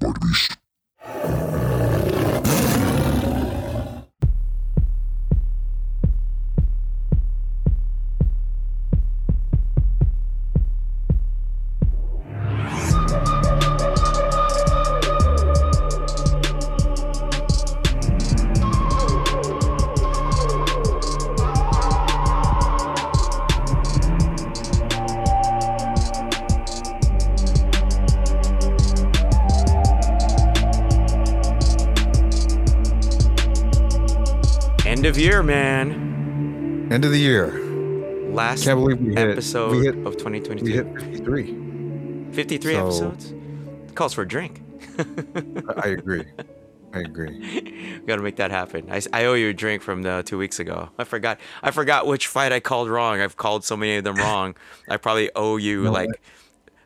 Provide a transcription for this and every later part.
End End of the year. Last Can't believe we hit- episode we hit- of 2022. We hit 53. 53 so- episodes. Calls for a drink. I- I agree. I agree. We gotta make that happen. I owe you a drink from the two weeks ago. I forgot. I forgot which fight I called wrong. I've called so many of them wrong. I probably owe you No, like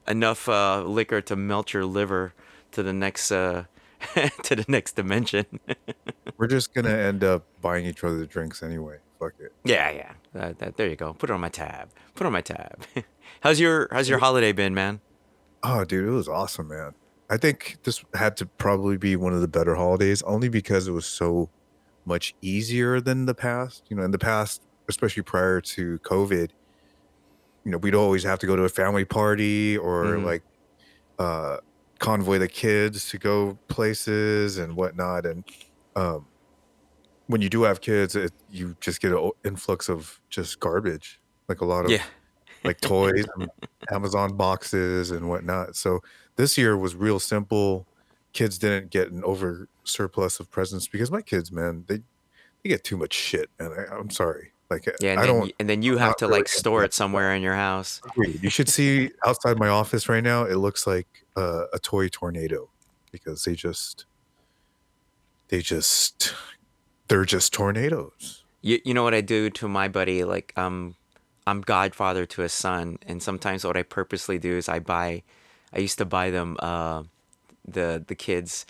enough uh, liquor to melt your liver to the next uh, to the next dimension. We're just gonna end up buying each other drinks anyway. Fuck it. yeah, yeah. That, that, there you go. Put it on my tab. Put it on my tab. how's your How's your holiday been, man? Oh, dude, it was awesome, man. I think this had to probably be one of the better holidays, only because it was so much easier than the past. You know, in the past, especially prior to COVID, you know, we'd always have to go to a family party or Mhm. like uh, convoy the kids to go places and whatnot. And um, when you do have kids, it, you just get an influx of just garbage, like a lot of Yeah. like toys and Amazon boxes and whatnot. So this year was real simple. Kids didn't get an over surplus of presents because my kids, man, they they get too much shit, and I, I'm sorry. Like Yeah, and I then, don't. and then you have to really like store it somewhere in your house. You should see outside my office right now. It looks like uh, a toy tornado because they just they just they're just tornadoes. You, you know what I do to my buddy? Like, um, I'm godfather to his son, and sometimes what I purposely do is I buy, I used to buy them, uh, the the kids,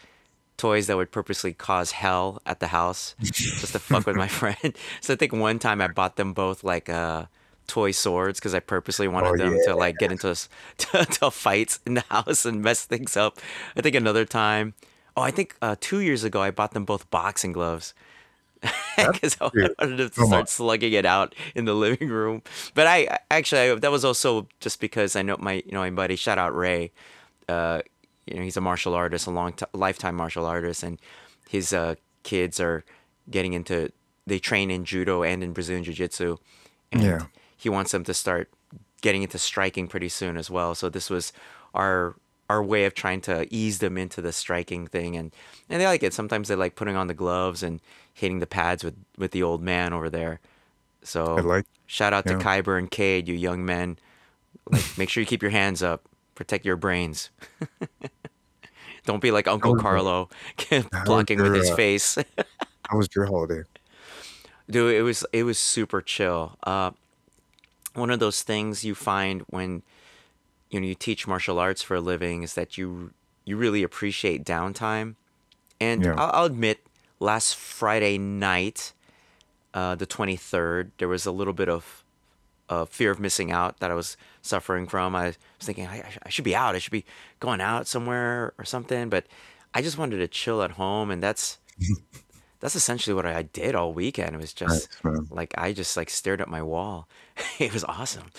toys that would purposely cause hell at the house, just to fuck with my friend. So I think one time I bought them both like uh, toy swords because I purposely wanted Oh, them to like get into s- to, to fights in the house and mess things up. I think another time, oh, I think uh, two years ago I bought them both boxing gloves because I wanted to Come start on. slugging it out in the living room. But I I- actually I, that was also just because I know my you know my buddy shout out Ray, uh, you know he's a martial artist, a long t- lifetime martial artist, and his uh, kids are getting into they train in judo and in Brazilian jiu jitsu, and Yeah. he wants them to start getting into striking pretty soon as well. So this was our our way of trying to ease them into the striking thing and and they like it. Sometimes they like putting on the gloves and hitting the pads with with the old man over there. So I like. shout out to. Kyber and Cade, you young men. Like make sure you keep your hands up. Protect your brains. Don't be like Uncle was Carlo blocking with his uh, face. How was your holiday? Dude, it was it was super chill. Uh, one of those things you find when you know you teach martial arts for a living is that you you really appreciate downtime. And Yeah. I'll, I'll admit, last Friday night, uh, the twenty third, there was a little bit of uh, fear of missing out that I was suffering from. I was thinking I, I should be out. I should be going out somewhere or something. But I just wanted to chill at home, and that's that's essentially what I did all weekend. It was just man. like I just like stared at my wall. it was awesome.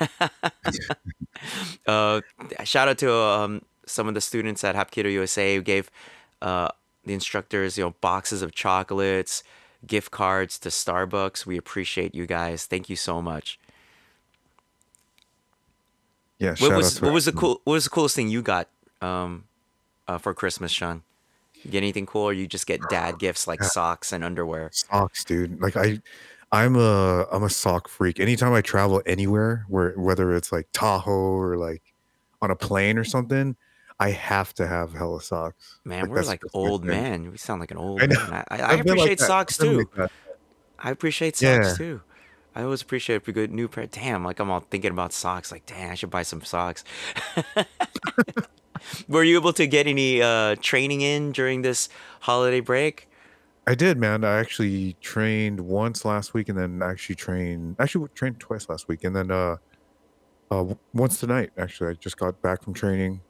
uh, shout out to um, some of the students at Hapkido USA who gave uh, the instructors, you know, boxes of chocolates, gift cards to Starbucks. We appreciate you guys. Thank you so much. Yeah. What was what was the cool? What was the coolest thing you got um, uh, for Christmas, Sean? You get anything cool, or you just get dad gifts like Yeah. socks and underwear? socks, dude. Like I, I'm a I'm a sock freak. Anytime I travel anywhere, where whether it's like Tahoe or like on a plane or something, I have to have hella socks. Man, Like, we're like old men. We sound like an old I man. I, I, I've like appreciate socks too. like. I appreciate socks Yeah. too. I always appreciate a good new pair. Damn, like I'm all thinking about socks. Like, damn, I should buy some socks. Were you able to get any uh, training in during this holiday break? I did, man. I actually trained once last week, and then actually trained actually trained twice last week, and then uh, uh, once tonight. Actually, I just got back from training.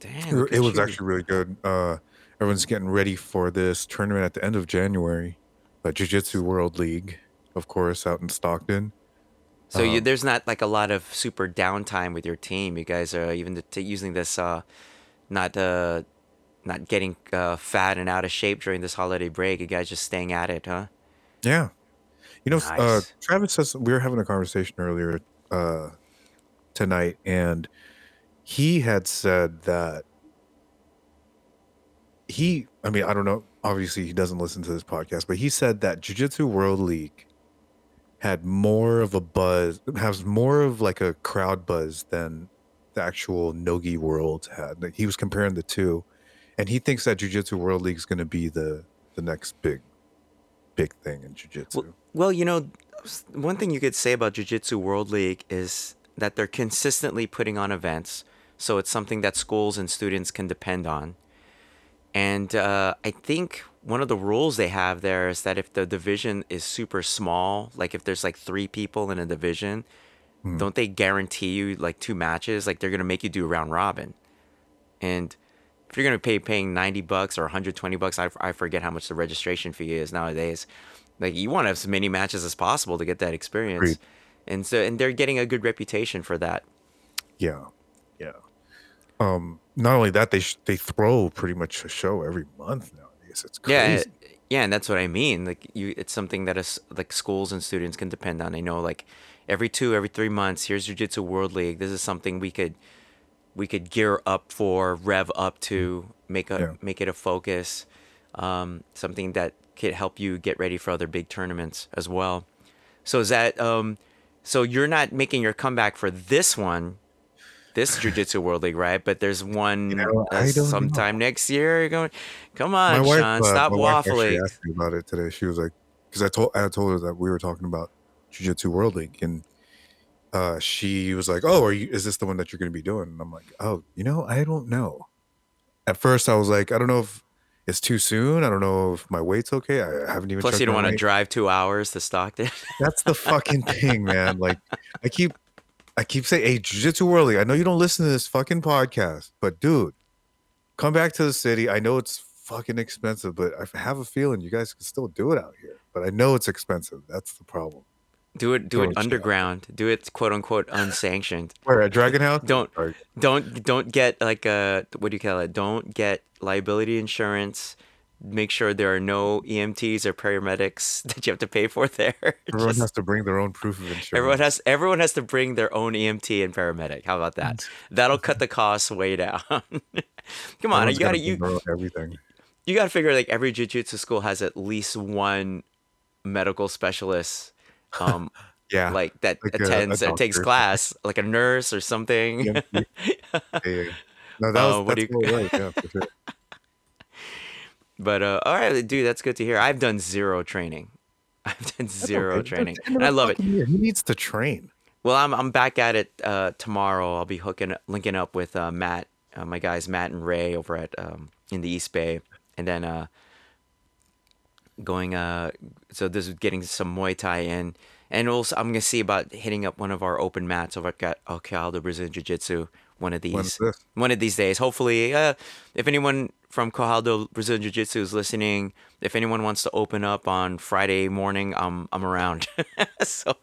Damn, It it was you. actually really good. Uh, everyone's getting ready for this tournament at the end of January, the Jiu Jitsu World League, of course, out in Stockton. So you, Um, there's not like a lot of super downtime with your team. You guys are even t- using this, uh, not uh, not getting uh, fat and out of shape during this holiday break. You guys just staying at it, huh? yeah, you know, s- uh, Travis says we were having a conversation earlier uh, tonight, and he had said that he, I mean, I don't know. Obviously, he doesn't listen to this podcast, but he said that Jiu Jitsu World League had more of a buzz, has more of like a crowd buzz than the actual Nogi World had. Like he was comparing the two, and he thinks that Jiu Jitsu World League is going to be the the next big big thing in Jiu Well, well, you know, one thing you could say about Jiu Jitsu World League is that they're consistently putting on events. So it's something that schools and students can depend on. And uh, I think one of the rules they have there is that if the division is super small, like if there's like three people in a division, Hmm. don't they guarantee you like two matches? Like they're gonna make you do round robin. And if you're gonna pay paying 90 bucks or 120 bucks, I, I forget how much the registration fee is nowadays. Like you want to have as many matches as possible to get that experience. Agreed. And so and they're getting a good reputation for that. Yeah, yeah. Um, not only that, they sh- they throw pretty much a show every month nowadays. It's Yeah, crazy. yeah, and that's what I mean. Like you, it's something that is like schools and students can depend on. They know like every two, every three months. Here's Jiu Jitsu World League. This is something we could we could gear up for, rev up to, make a Yeah. make it a focus. Um, something that could help you get ready for other big tournaments as well. So is that um, so you're not making your comeback for this one, this Jiu Jitsu World League, right? But there's one You know, uh, don't know. sometime next year. You're going, come on, wife, Sean, uh, stop my wife asked me about it today. She was like, because I told I told her that we were talking about Jiu Jitsu World League, and uh, she was like, "Oh, are you? Is this the one that you're going to be doing?" And I'm like, "Oh, you know, I don't know." At first, I was like, "I don't know if it's too soon. I don't know if my weight's okay. I haven't even Plus, you don't want to drive two hours to Stockton. That's the fucking thing, man. Like, I keep, I keep saying, "Hey, Jiu Jitsu World League. I know you don't listen to this fucking podcast, but dude, come back to the city. I know it's fucking expensive, but I have a feeling you guys can still do it out here. But I know it's expensive. That's the problem. Do it, do it a underground. Do it quote unquote unsanctioned. Where at Dragon House? Don't Or- don't don't get like a what do you call it? Don't get liability insurance. Make sure there are no EMTs or paramedics that you have to pay for there. everyone Just- has to bring their own proof of insurance. everyone has everyone has to bring their own EMT and paramedic. How about that? That'll cut the costs way down. Come on, Everyone's you gotta you bring their own everything. you gotta figure like every jiu-jitsu school has at least one medical specialist um Yeah. like that Like a- a attends and takes class like a nurse or something yeah, yeah. No, that Uh, was what do you- all right. Yeah, sure. but uh all right dude that's good to hear i've done zero training i've done zero okay. training and i love it year. He needs to train. well i'm, I'm back at it uh tomorrow i'll be hooking linking up with uh matt uh, my guys matt and ray over at um in the east bay and then uh going uh so this is getting some muay thai in and also i'm gonna see about hitting up one of our open mats over at Okayaldo Brazilian Jiu Jitsu one of these one of these days. Hopefully, uh, if anyone from Cojaldo Brazilian Jiu Jitsu is listening, if anyone wants to open up on Friday morning, I'm I'm around. so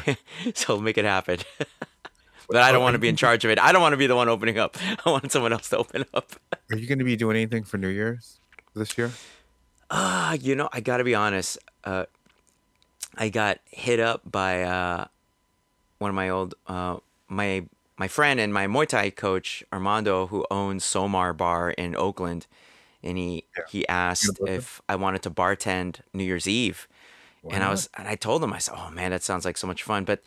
so make it happen. but I don't want to be in charge of it. I don't want to be the one opening up. I want someone else to open up. Are you going to be doing anything for New Year's this year? Ah, you know, I gotta be honest. Uh, I got hit up by uh, one of my old uh, my my friend and my Muay Thai coach Armando, who owns Somar Bar in Oakland, and he Yeah. he asked if I wanted to bartend New Year's Eve, and I was and I told him I said, "Oh man, that sounds like so much fun," but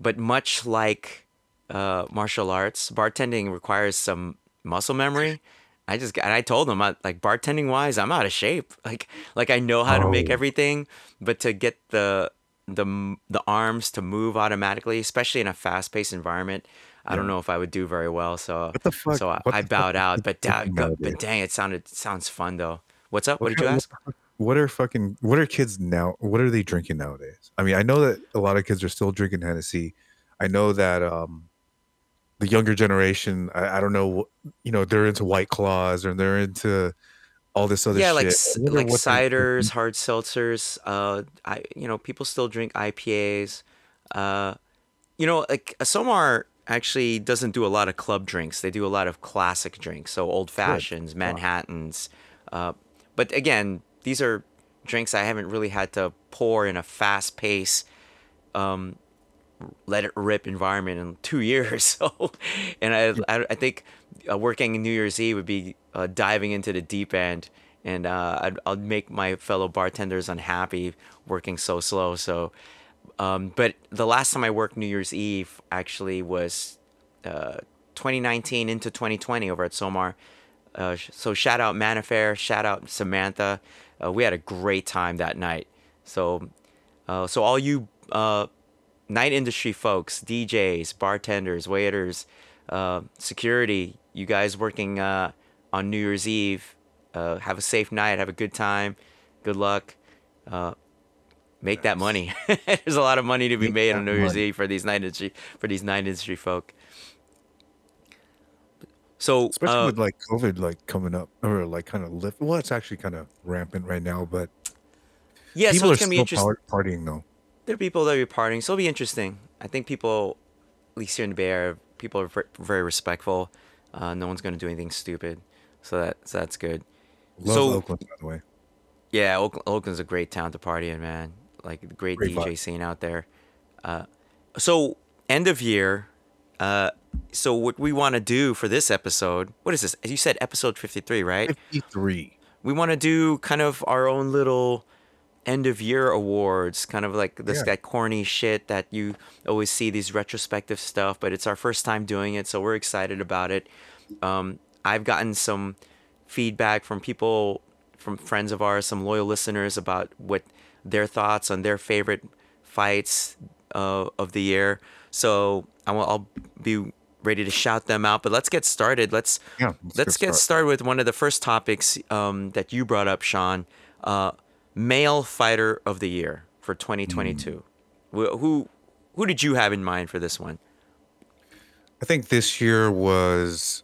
but much like uh, martial arts, bartending requires some muscle memory. I just got and I told him I, like bartending wise, I'm out of shape. Like like I know how to make Oh. everything, but to get the the the arms to move automatically, especially in a fast paced environment, I don't know if I would do very well. So What fuck? so I, what I fuck bowed are out. But da- but dang, it sounded sounds fun though. What's up? What did you ask? What are fucking what are kids now? What are they drinking nowadays? I mean, I know that a lot of kids are still drinking Hennessy. I know that um the younger generation, I, I don't know, you know, they're into White Claws or they're into all this other Yeah, like shit. wonder like ciders, hard seltzers. Uh, I you know people still drink IPAs. Uh, you know like Somar actually doesn't do a lot of club drinks. They do a lot of classic drinks, so old fashions. Manhattans. Uh, but again, these are drinks I haven't really had to pour in a fast pace, let it rip environment in two years. So, and I I, I think uh, working New Year's Eve would be uh, diving into the deep end, and uh, I'd, I'd make my fellow bartenders unhappy working so slow. So, um, but the last time I worked New Year's Eve actually was uh, 2019 into 2020 over at Somar. Uh, so shout out Manifair, shout out Samantha. Uh, we had a great time that night. So, uh, so all you uh, night industry folks, DJs, bartenders, waiters, uh, security, you guys working uh, on New Year's Eve, uh, have a safe night, have a good time, good luck, make that money. There's a lot of money to be Make made on New Year's. Eve for these night industry for these night industry folk. So, Especially uh, with like COVID like coming up or like kind of lift. Well, it's actually kind of rampant right now, but yeah, so people are gonna be still partying though. There are people that are partying, so it'll be interesting. I think people, at least here in the Bay Area, people are very respectful. Uh, no one's gonna do anything stupid, so that so that's good. Love So Oakland, by the way. yeah, Oakland, Oakland's a great town to party in, man. Like the great Great vibe. DJ scene out there. So end of year. Uh, so what we want to do for this episode? What is this? As you said, episode fifty three, right? 53. We want to do kind of our own little end of year awards, kind of like this Yeah. that corny shit that you always see these retrospective stuff, but it's our first time doing it, so we're excited about it. Um, I've gotten some feedback from people, from friends of ours, some loyal listeners about what their thoughts on their favorite fights uh, of the year. So I will, I'll be ready to shout them out. But let's get started. Let's Yeah, let's let's get started. started with one of the first topics um, that you brought up, Sean. Uh, male fighter of the year for 2022. Wh- Who who did you have in mind for this one? I think this year was,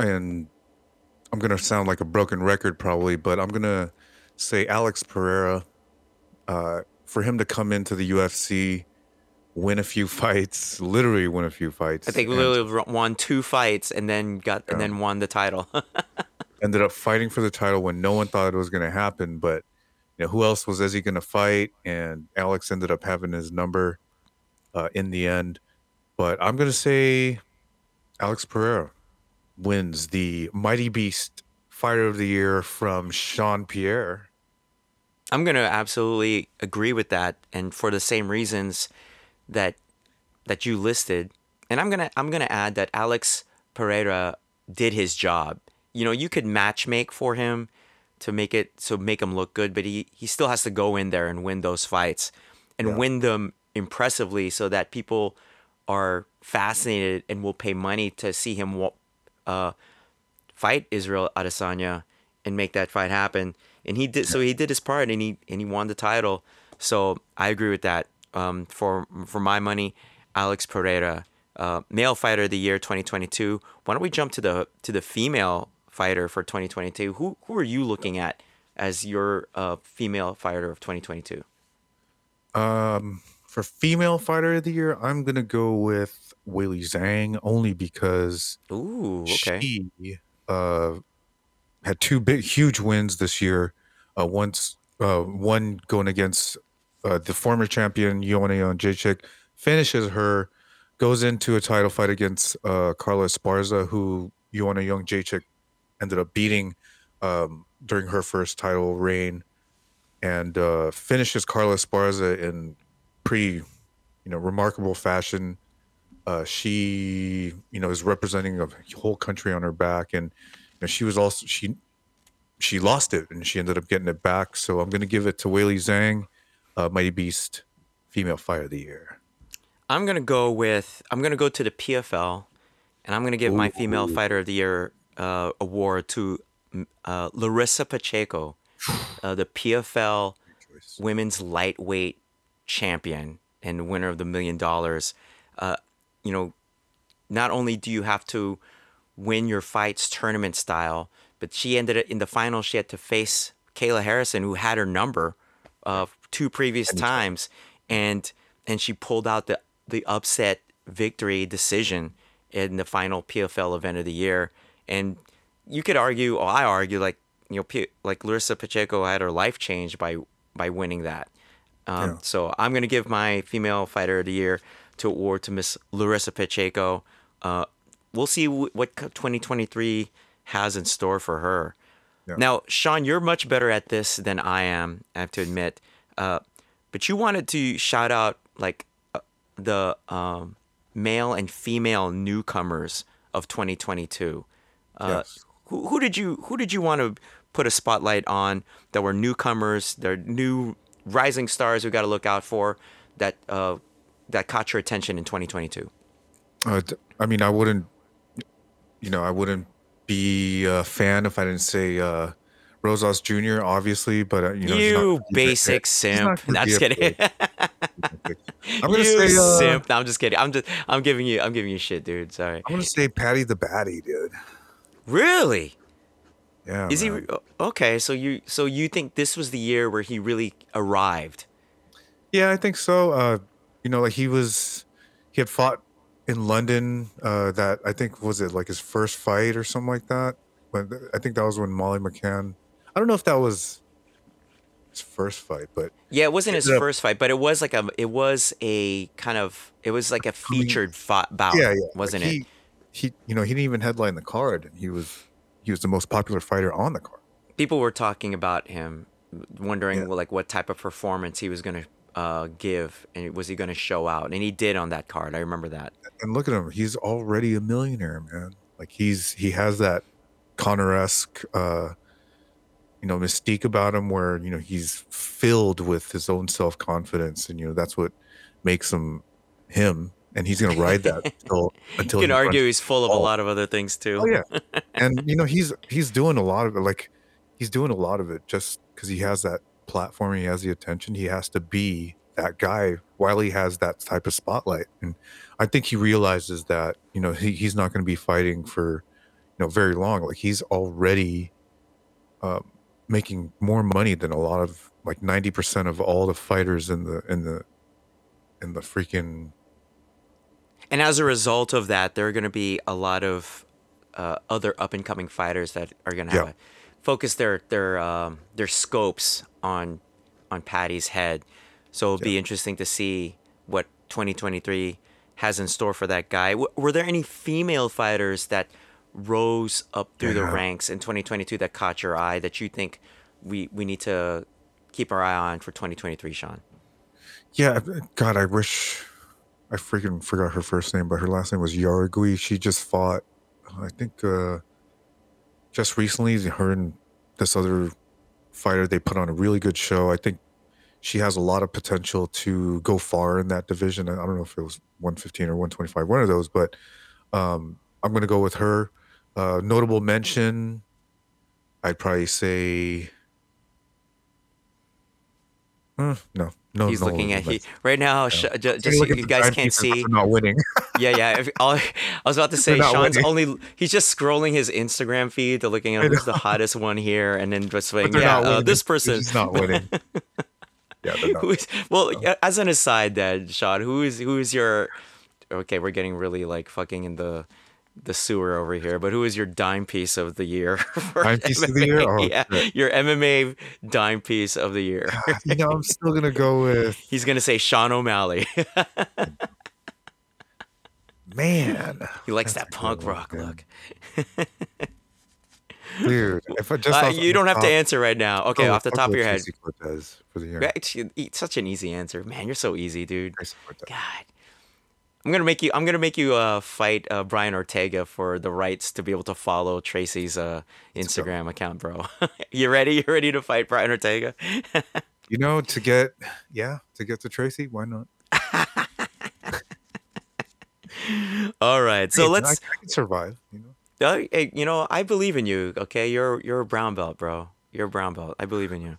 and I'm going to sound like a broken record probably, but I'm going to say Alex Pereira. Uh, for him to come into the UFC, win a few fights, literally win a few fights. I think literally won two fights and then got and then won the title. ended up fighting for the title when no one thought it was going to happen. But you know, who else was Izzy going to fight? And Alex ended up having his number uh, in the end. But I'm going to say Alex Pereira wins the Mighty Beast Fighter of the Year from Sean Pierre. I'm gonna absolutely agree with that, and for the same reasons that that you listed. And I'm gonna I'm gonna add that Alex Pereira did his job. You know, you could match make for him to make it so make him look good, but he he still has to go in there and win those fights and Yeah. win them impressively so that people are fascinated and will pay money to see him uh, fight Israel Adesanya and make that fight happen. And he did so he did his part and he and he won the title. So I agree with that. Um, for for my money, Alex Pereira, uh, male fighter of the year 2022. Why don't we jump to the to the female fighter for 2022? Who who are you looking at as your uh, female fighter of 2022? Um, for female fighter of the year, I'm gonna go with Weili Zhang only because Ooh, okay. she uh had two big huge wins this year. Uh once uh one going against uh the former champion Joanna Jedrzejczyk finishes her, goes into a title fight against uh Carla Esparza, who Joanna Jedrzejczyk ended up beating um during her first title reign and uh finishes Carla Esparza in pretty you know remarkable fashion. Uh, she you know is representing a whole country on her back and you know, she was also she she lost it and she ended up getting it back. So i'm going to give it to Weili Zhang uh, mighty beast female fire of the year. I'm gonna go with I'm gonna go to the PFL, and I'm gonna give my female Ooh, fighter of the year uh, award to uh, Larissa Pacheco, uh, the PFL women's lightweight champion and winner of the million dollars. Uh, you know, not only do you have to win your fights tournament style, but she ended it in the final. She had to face Kayla Harrison, who had her number uh, two previous times, and and she pulled out the the upset victory decision in the final PFL event of the year. And you could argue, or I argue, like you know, P- like Larissa Pacheco had her life changed by by winning that. Um, Yeah. So I'm gonna give my female fighter of the year to award to Miss Larissa Pacheco. Uh, we'll see w- what 2023 has in store for her. Yeah. Now, Sean, you're much better at this than I am. I have to admit. Uh, but you wanted to shout out like uh, the um, male and female newcomers of 2022. Uh, Yes. who, who did you who did you want to put a spotlight on that were newcomers, they're new rising stars we got to look out for that uh, that caught your attention in 2022? Uh, I mean, I wouldn't, you know, I wouldn't be a fan if I didn't say uh, Rosas Jr. Obviously, but uh, you know, not you a- basic not simp. I'm just kidding. I'm gonna you say, uh, simp. No, I'm just kidding. I'm just I'm giving you I'm giving you shit, dude. Sorry. I'm gonna say Paddy the Baddy, dude. Really? Yeah. Is he man. okay? So you so you think this was the year where he really arrived? Yeah, I think so. Uh, you know, like he was, he had fought in London. Uh, that I think was it like his first fight or something like that. But I think that was when Molly McCann. I don't know if that was his first fight, but Yeah, it wasn't his Yeah. first fight, but it was like a it was a kind of it was like a featured fought bout, yeah, yeah, wasn't like it? He, you know, he didn't even headline the card. and He was, he was the most popular fighter on the card. People were talking about him, wondering Yeah. like what type of performance he was gonna uh, give, and was he gonna show out? And he did on that card. I remember that. And look at him; he's already a millionaire, man. Like he's he has that Conor-esque, uh, you know, mystique about him, where you know he's filled with his own self confidence, and you know that's what makes him him. And he's gonna ride that until until You can argue he's full of a lot of other things too. Oh yeah, and you know he's he's doing a lot of it. Like he's doing a lot of it just because he has that platform. He has the attention. He has to be that guy while he has that type of spotlight. And I think he realizes that you know he, he's not going to be fighting for you know very long. Like he's already um, making more money than a lot of like ninety percent of all the fighters in the in the in the freaking And as a result of that, there are going to be a lot of uh, other up and coming fighters that are going to have Yeah. a, focus their their um, their scopes on on Paddy's head. So it'll be interesting to see what 2023 has in store for that guy. W- were there any female fighters that rose up through the ranks in 2022 that caught your eye that you think we we need to keep our eye on for 2023, Sean? Yeah, God, I wish I freaking forgot her first name, but her last name was Yaragui. She just fought, I think, uh, just recently. Her and this other fighter, they put on a really good show. I think she has a lot of potential to go far in that division. I don't know if it was 115 or 125, one of those, but um, I'm going to go with her. Uh, notable mention, I'd probably say. Uh, no, no. He's no looking at he right now. Sh- a just so you guys can't see. not winning. Yeah, yeah. If, all, I was about to say, Sean's winning. only he's just scrolling his Instagram feed. They're looking at who's the hottest one here, and then just saying, yeah, uh, this person. not winning. yeah, not. Is, well, as an aside, then Sean, who is who is your? Okay, we're getting really like fucking in the the sewer over here. But who is your dime piece of the year? Dime piece of the year? Oh, yeah, shit. your MMA dime piece of the year. you know, I'm still gonna go with He's gonna say Sean O'Malley. man, he likes that punk rock look. dude. If I just Uh, you don't have to answer right now. Okay, I'll- off the top of your head. Cortez for the year. It's, such an easy answer, man. You're so easy, dude. God, I'm gonna make you. I'm gonna make you uh, fight uh, Brian Ortega for the rights to be able to follow Tracy's uh. Instagram account, bro. you ready? You ready to fight Brian Ortega? You know, to get yeah, to get to Tracy, why not? All right, so Hey, let's. I, I can survive. You know, Uh, hey, you know, I believe in you. Okay, you're you're a brown belt, bro. You're a brown belt. I believe in you,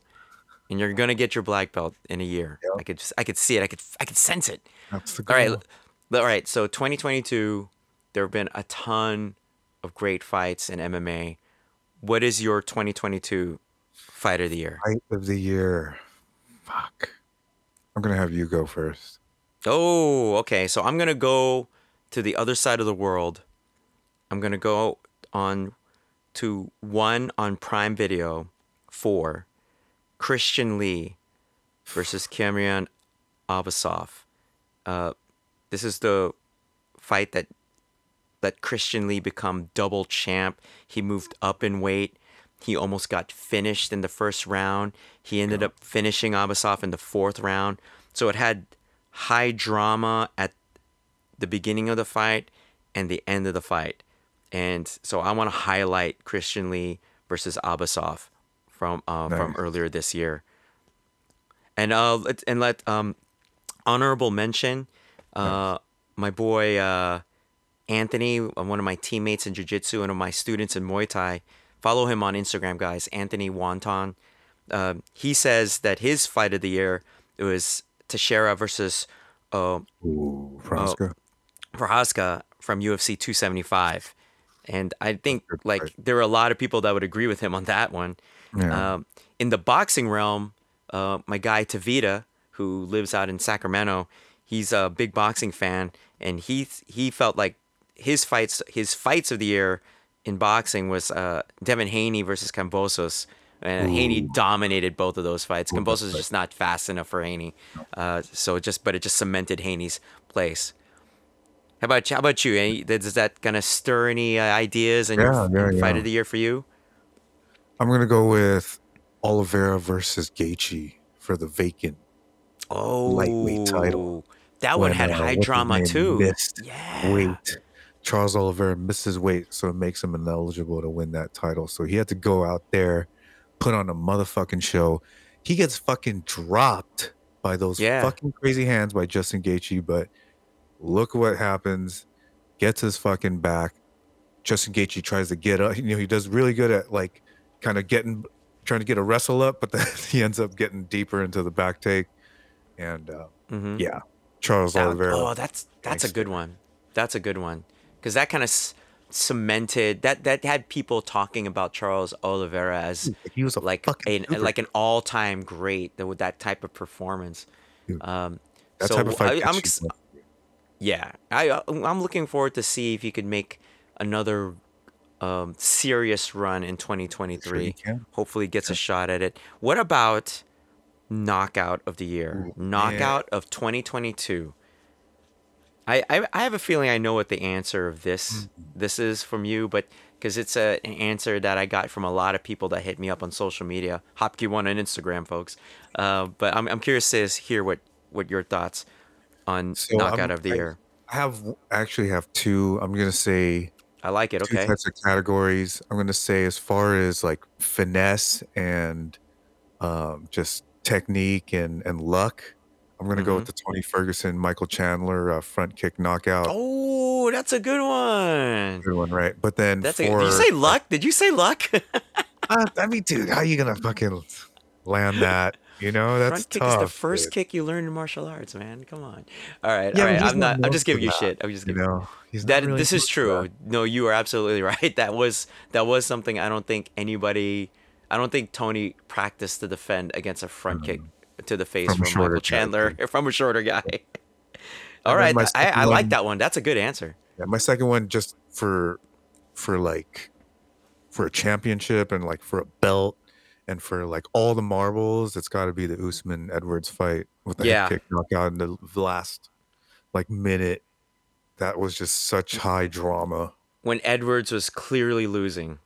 and you're gonna get your black belt in a year. Yeah. I could just, I could see it. I could I could sense it. that's the goal. right, all right. So 2022, there have been a ton of great fights in MMA. What is your 2022 fight of the year? Fight of the year. Fuck. I'm gonna have you go first. Oh, okay. So I'm gonna go to the other side of the world. I'm gonna go on to one on Prime Video for Christian Lee versus Kiamrian Abbasov. Uh, this is the fight that let Christian Lee become double champ. He moved up in weight. He almost got finished in the first round. He ended up finishing Abbasov in the fourth round. So it had high drama at the beginning of the fight and the end of the fight. And so I want to highlight Christian Lee versus Abbasov from uh, from earlier this year. And uh let and let um honorable mention uh my boy uh Anthony, uh, one of my teammates in jiu-jitsu one of my students in Muay Thai. Follow him on Instagram, guys. Anthony Wonton. Uh, he says that his fight of the year it was Teixeira versus uh, Ooh, Franska. Prochazka from UFC 275. And I think like there are a lot of people that would agree with him on that one. Yeah. Um, in the boxing realm, uh, my guy Tavita, who lives out in Sacramento, he's a big boxing fan, and he he felt like his fights his fights of the year in boxing was uh, Devin Haney versus Kambosos. And Haney dominated both of those fights. Ooh, Kambosos is just not fast enough for Haney, uh, so just but it just cemented Haney's place. How about how about you? Any, does that kind of stir any uh, ideas in Yeah, f- yeah, fight yeah. of the year for you? I'm gonna go with Oliveira versus Gaethje for the vacant Oh, lightweight title. That one had uh, high drama too. Missed Yeah. weight. Charles Oliveira misses weight, so it makes him ineligible to win that title. So he had to go out there, put on a motherfucking show. He gets fucking dropped by those Yeah. fucking crazy hands by Justin Gaethje, but look what happens. Gets his fucking back. Justin Gaethje tries to get up. You know, he does really good at like kind of getting, trying to get a wrestle up, but then he ends up getting deeper into the back take. And uh, hmm yeah, Charles Oliveira. oh, that's that's a good one. That's a good one because that kind of s- cemented that that had people talking about Charles Oliveira as he was a like fucking a super like an all time great that with that type of performance. Dude, Um, that so type of fight. I, I'm ex- yeah, I uh, I'm looking forward to see if he could make another um, serious run in 2023. you can. Hopefully, gets a shot at it. What about knockout of the year? Ooh, knockout of 2022. I, I I have a feeling I know what the answer of this Mm-hmm. this is from you, but because it's a, an answer that I got from a lot of people that hit me up on social media, hapki1 on Instagram, folks. Uh, but I'm I'm curious to hear what what your thoughts on So knockout I'm, of the I, year. I have actually have two. I'm gonna say I like it. two Okay. types of categories. I'm gonna say as far as like finesse and um, just technique and and luck. I'm gonna go hmm with the Tony Ferguson, Michael Chandler uh, front kick knockout. Oh, that's a good one. Good one, right? But then That's a. Did you say luck? Did you say luck? uh, I mean, dude, how you gonna fucking land that? You know, that's Front kick is the first dude. kick you learn in martial arts, man. Come on. All right, Yeah, all right. I'm not. I'm just giving you that. shit. I'm just You giving. know, he's That really this is true. that. No, you are absolutely right. That was that was something I don't think anybody. I don't think Tony practiced to defend against a front kick um, to the face From from Michael guy, Chandler too. from a shorter guy. All right, I, I like one, that one. That's a good answer. yeah, my second one, just for for like for a championship and like for a belt and for like all the marbles, it's got to be the Usman Edwards fight with the Yeah. kick knockout in the last like minute. That was just such high drama When Edwards was clearly losing.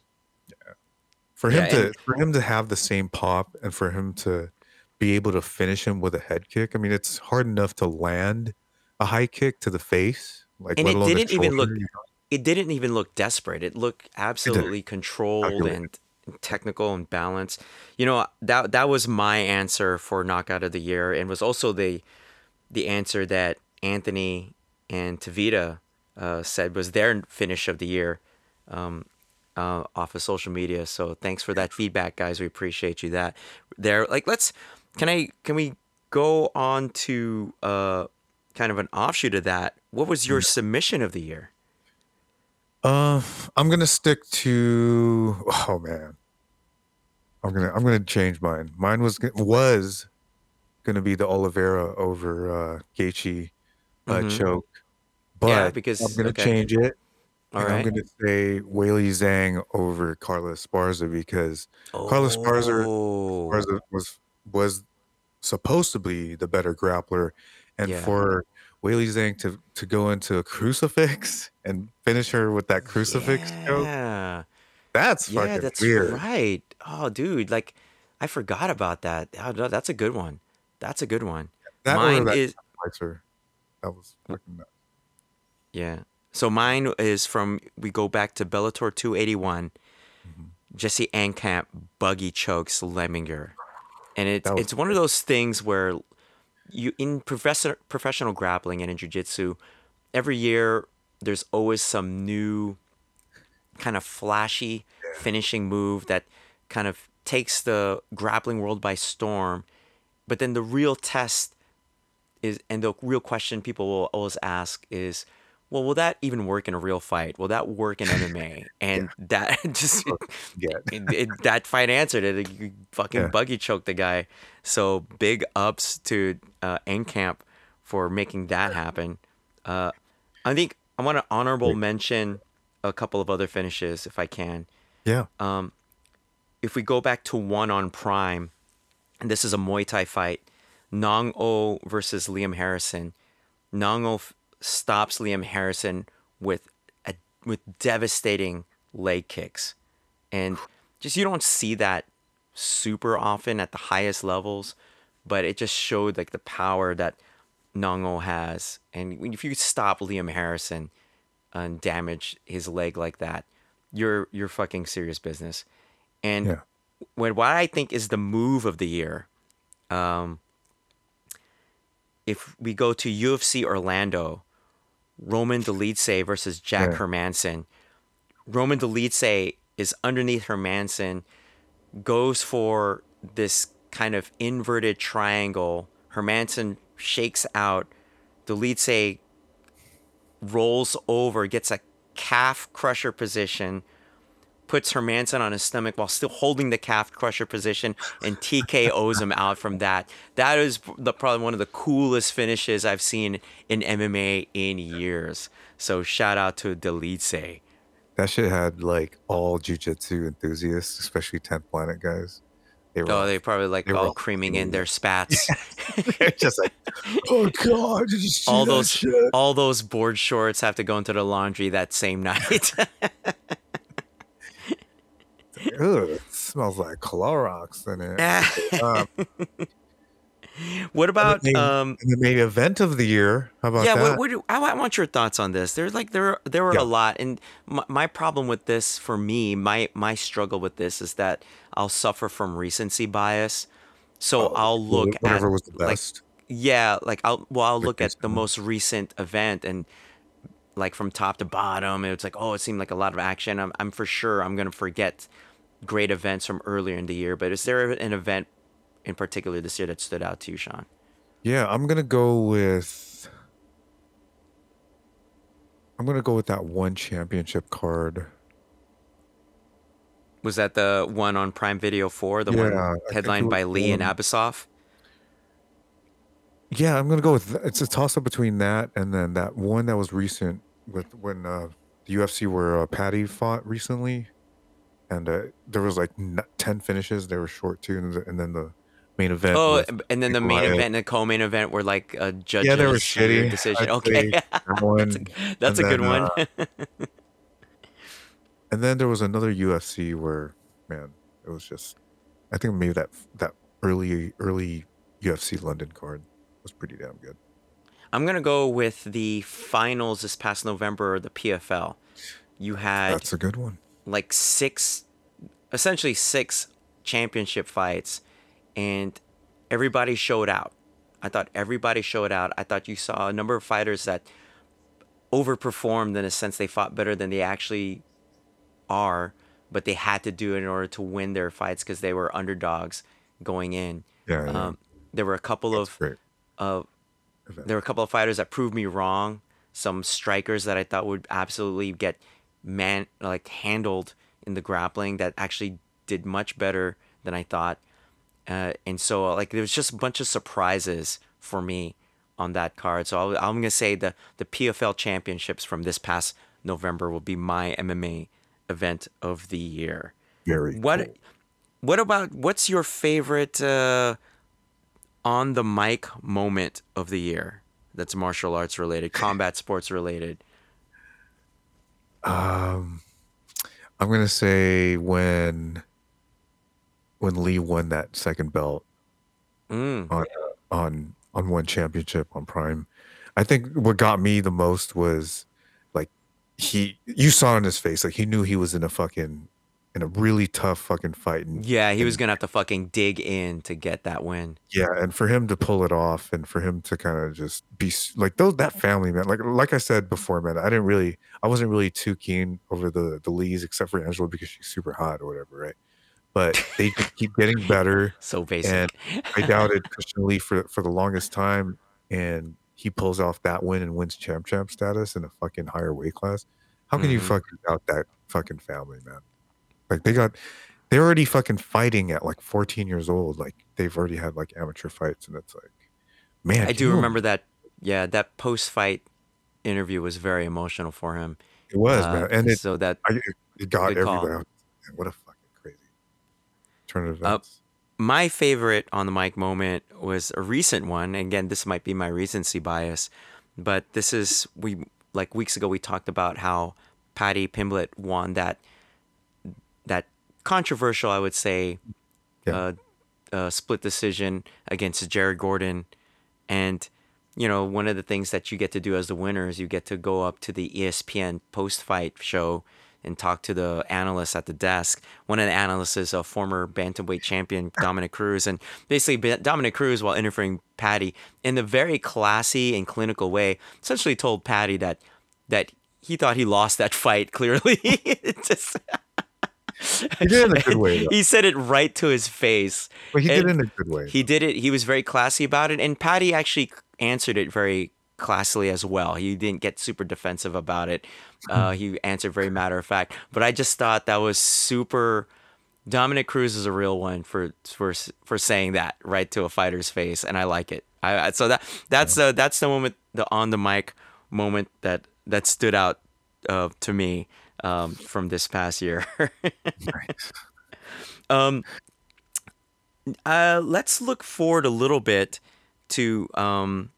For Yeah, him to and for him to have the same pop and for him to be able to finish him with a head kick. I mean, it's hard enough to land a high kick to the face, like and it didn't even look. You know, it didn't even look desperate. It looked it absolutely controlled and technical and balanced. You know, that that was my answer for knockout of the year and was also the the answer that Anthony and Tavita uh, said was their finish of the year um, uh, off of social media. So thanks for that feedback, guys. We appreciate you that. There, like, let's can I can we go on to uh, kind of an offshoot of that? What was your Mm. submission of the year? Uh, I'm gonna stick to. Oh man, I'm gonna I'm gonna change mine. Mine was was gonna be the Oliveira over uh, Gaethje uh, Mm-hmm. choke, Yeah, but because I'm gonna okay. change it, All and I'm gonna say Weili Zhang over Carlos Esparza because Carlos Esparza, Oh. Esparza was was supposed to be the better grappler, and Yeah. for Weili Zhang to to go into a crucifix and finish her with that crucifix Yeah. that's Yeah, fucking that's weird. right. Oh, dude, like I forgot about that. Oh, no, that's a good one. That's a good one. That Mine that is. That was fucking nuts. yeah. So mine is from we go back to Bellator 281. Mm-hmm. Jesse Ankamp buggy chokes Lemminger, and it's it's one of those things where you in professor, professional grappling and in jiu-jitsu every year there's always some new kind of flashy finishing move that kind of takes the grappling world by storm but then the real test is and the real question people will always ask is well will that even work in a real fight will that work in mma and that just Yeah. it, it, that fight answered it. You fucking Yeah. buggy choked the guy. So big ups to uh, Encamp for making that happen. Uh, I think I want to honorable mention a couple of other finishes if I can. Yeah. Um, if we go back to one on Prime, and this is a Muay Thai fight, Nong O versus Liam Harrison. Nong O stops Liam Harrison with a, with devastating leg kicks, and just you don't see that super often at the highest levels, but it just showed like the power that Nong O has, and if you stop Liam Harrison and damage his leg like that, you're you're fucking serious business. And Yeah. when what I think is the move of the year, um, if we go to UFC Orlando, Roman Dolidze versus Jack Yeah. Hermansson. Roman Dolidze is underneath Hermansson, goes for this kind of inverted triangle. Hermansson shakes out. Dolidze rolls over, gets a calf crusher position, puts Hermansson on his stomach while still holding the calf crusher position, and TKOs him out from that. That is the probably one of the coolest finishes I've seen in MMA in years. So shout out to Dolidze. That shit had like all jujitsu enthusiasts, especially 10th Planet guys. They were, Oh, they probably like They all all creaming in their spats. they're just like, oh god, did you see all those shit? all those board shorts have to go into the laundry that same night. Ugh, it smells like Clorox in it. Um, what about main- um main event of the year. How about yeah, that? what, what do, I, I want your thoughts on this. There's like there there were Yeah. a lot, and my, my problem with this, for me, my my struggle with this is that I'll suffer from recency bias. So Oh, I'll look whatever at was the like yeah, like I'll well I'll look at the most recent event and like from top to bottom, it's like oh it seemed like a lot of action. I'm I'm for sure I'm gonna forget great events from earlier in the year. But is there an event in particular this year that stood out to you, Sean? Yeah, I'm gonna go with. I'm gonna go with that one championship card. Was that the one on Prime Video 4, the Yeah, one headlined by Lee and one- Abbasov? Yeah, I'm gonna go with. It's a toss up between that and then that one that was recent with when uh, the UFC where uh, Paddy fought recently, and uh, there was like n- ten finishes. They were short too, and, the, and then the main event. Oh, and then the main event and the co-main event were like a judges. Yeah, they were shitty. Decision. Okay, say that one. that's a and good one. uh, and then there was another UFC where, man, it was just. I think maybe that that early early UFC London card was pretty damn good. I'm gonna go with the finals this past November, the PFL. You had That's a good one. Like six, essentially six championship fights, and everybody showed out. I thought everybody showed out. I thought you saw a number of fighters that overperformed in a sense they fought better than they actually are, but they had to do it in order to win their fights because they were underdogs going in. Yeah, yeah. Um, there were a couple That's of great. uh, there were a couple of fighters that proved me wrong. Some strikers that I thought would absolutely get man like handled in the grappling that actually did much better than I thought. Uh, and so like there was just a bunch of surprises for me on that card. So i am gonna say the the PFL championships from this past November will be my MMA event of the year. Very what cool. what about what's your favorite uh, on the mic moment of the year that's martial arts related, combat sports related? Um, I'm gonna say when when Lee won that second belt Mm. on on on one championship on Prime. I think what got me the most was like he you saw in his face like he knew he was in a fucking in a really tough fucking fight and Yeah, he was gonna have to fucking dig in to get that win. yeah and for him to pull it off and for him to kind of just be like those that family man like like I said before man I didn't really I wasn't really too keen over the the Lees except for Angela because she's super hot or whatever right but they keep getting better So basic. and I doubted Christian Lee for for the longest time, and he pulls off that win and wins champ champ status in a fucking higher weight class. How can you Mhm. fucking doubt that fucking family, man? Like they got, they're already fucking fighting at like 14 years old. Like they've already had like amateur fights, and it's like, man, I do remember that. Yeah, that post fight interview was very emotional for him. It was, Uh, man, and it, so that I, it, got everywhere. Man, What a fucking crazy turn of Uh, events. my favorite on the mic moment was a recent one. Again, this might be my recency bias, but this is we like weeks ago we talked about how Paddy Pimblett won that that controversial, I would say, Yeah. uh, uh, split decision against Jared Gordon, and you know one of the things that you get to do as the winner is you get to go up to the ESPN post fight show and talk to the analysts at the desk. One of the analysts is a former bantamweight champion, Dominick Cruz, and basically Ba- Dominick Cruz, while interviewing Paddy in a very classy and clinical way, essentially told Paddy that that he thought he lost that fight. Clearly, just- He did it in a good way, though. he said it right to his face. But he did it in a good way. He did it. He was very classy about it, and Paddy actually answered it very classily as well. He didn't get super defensive about it. Uh, he answered very matter of fact. But I just thought that was super. Dominick Cruz is a real one for for for saying that right to a fighter's face, and I like it. I so that that's the that's the moment the on the mic moment that that stood out uh, to me um, from this past year. Nice. Um, uh, let's look forward a little bit to um,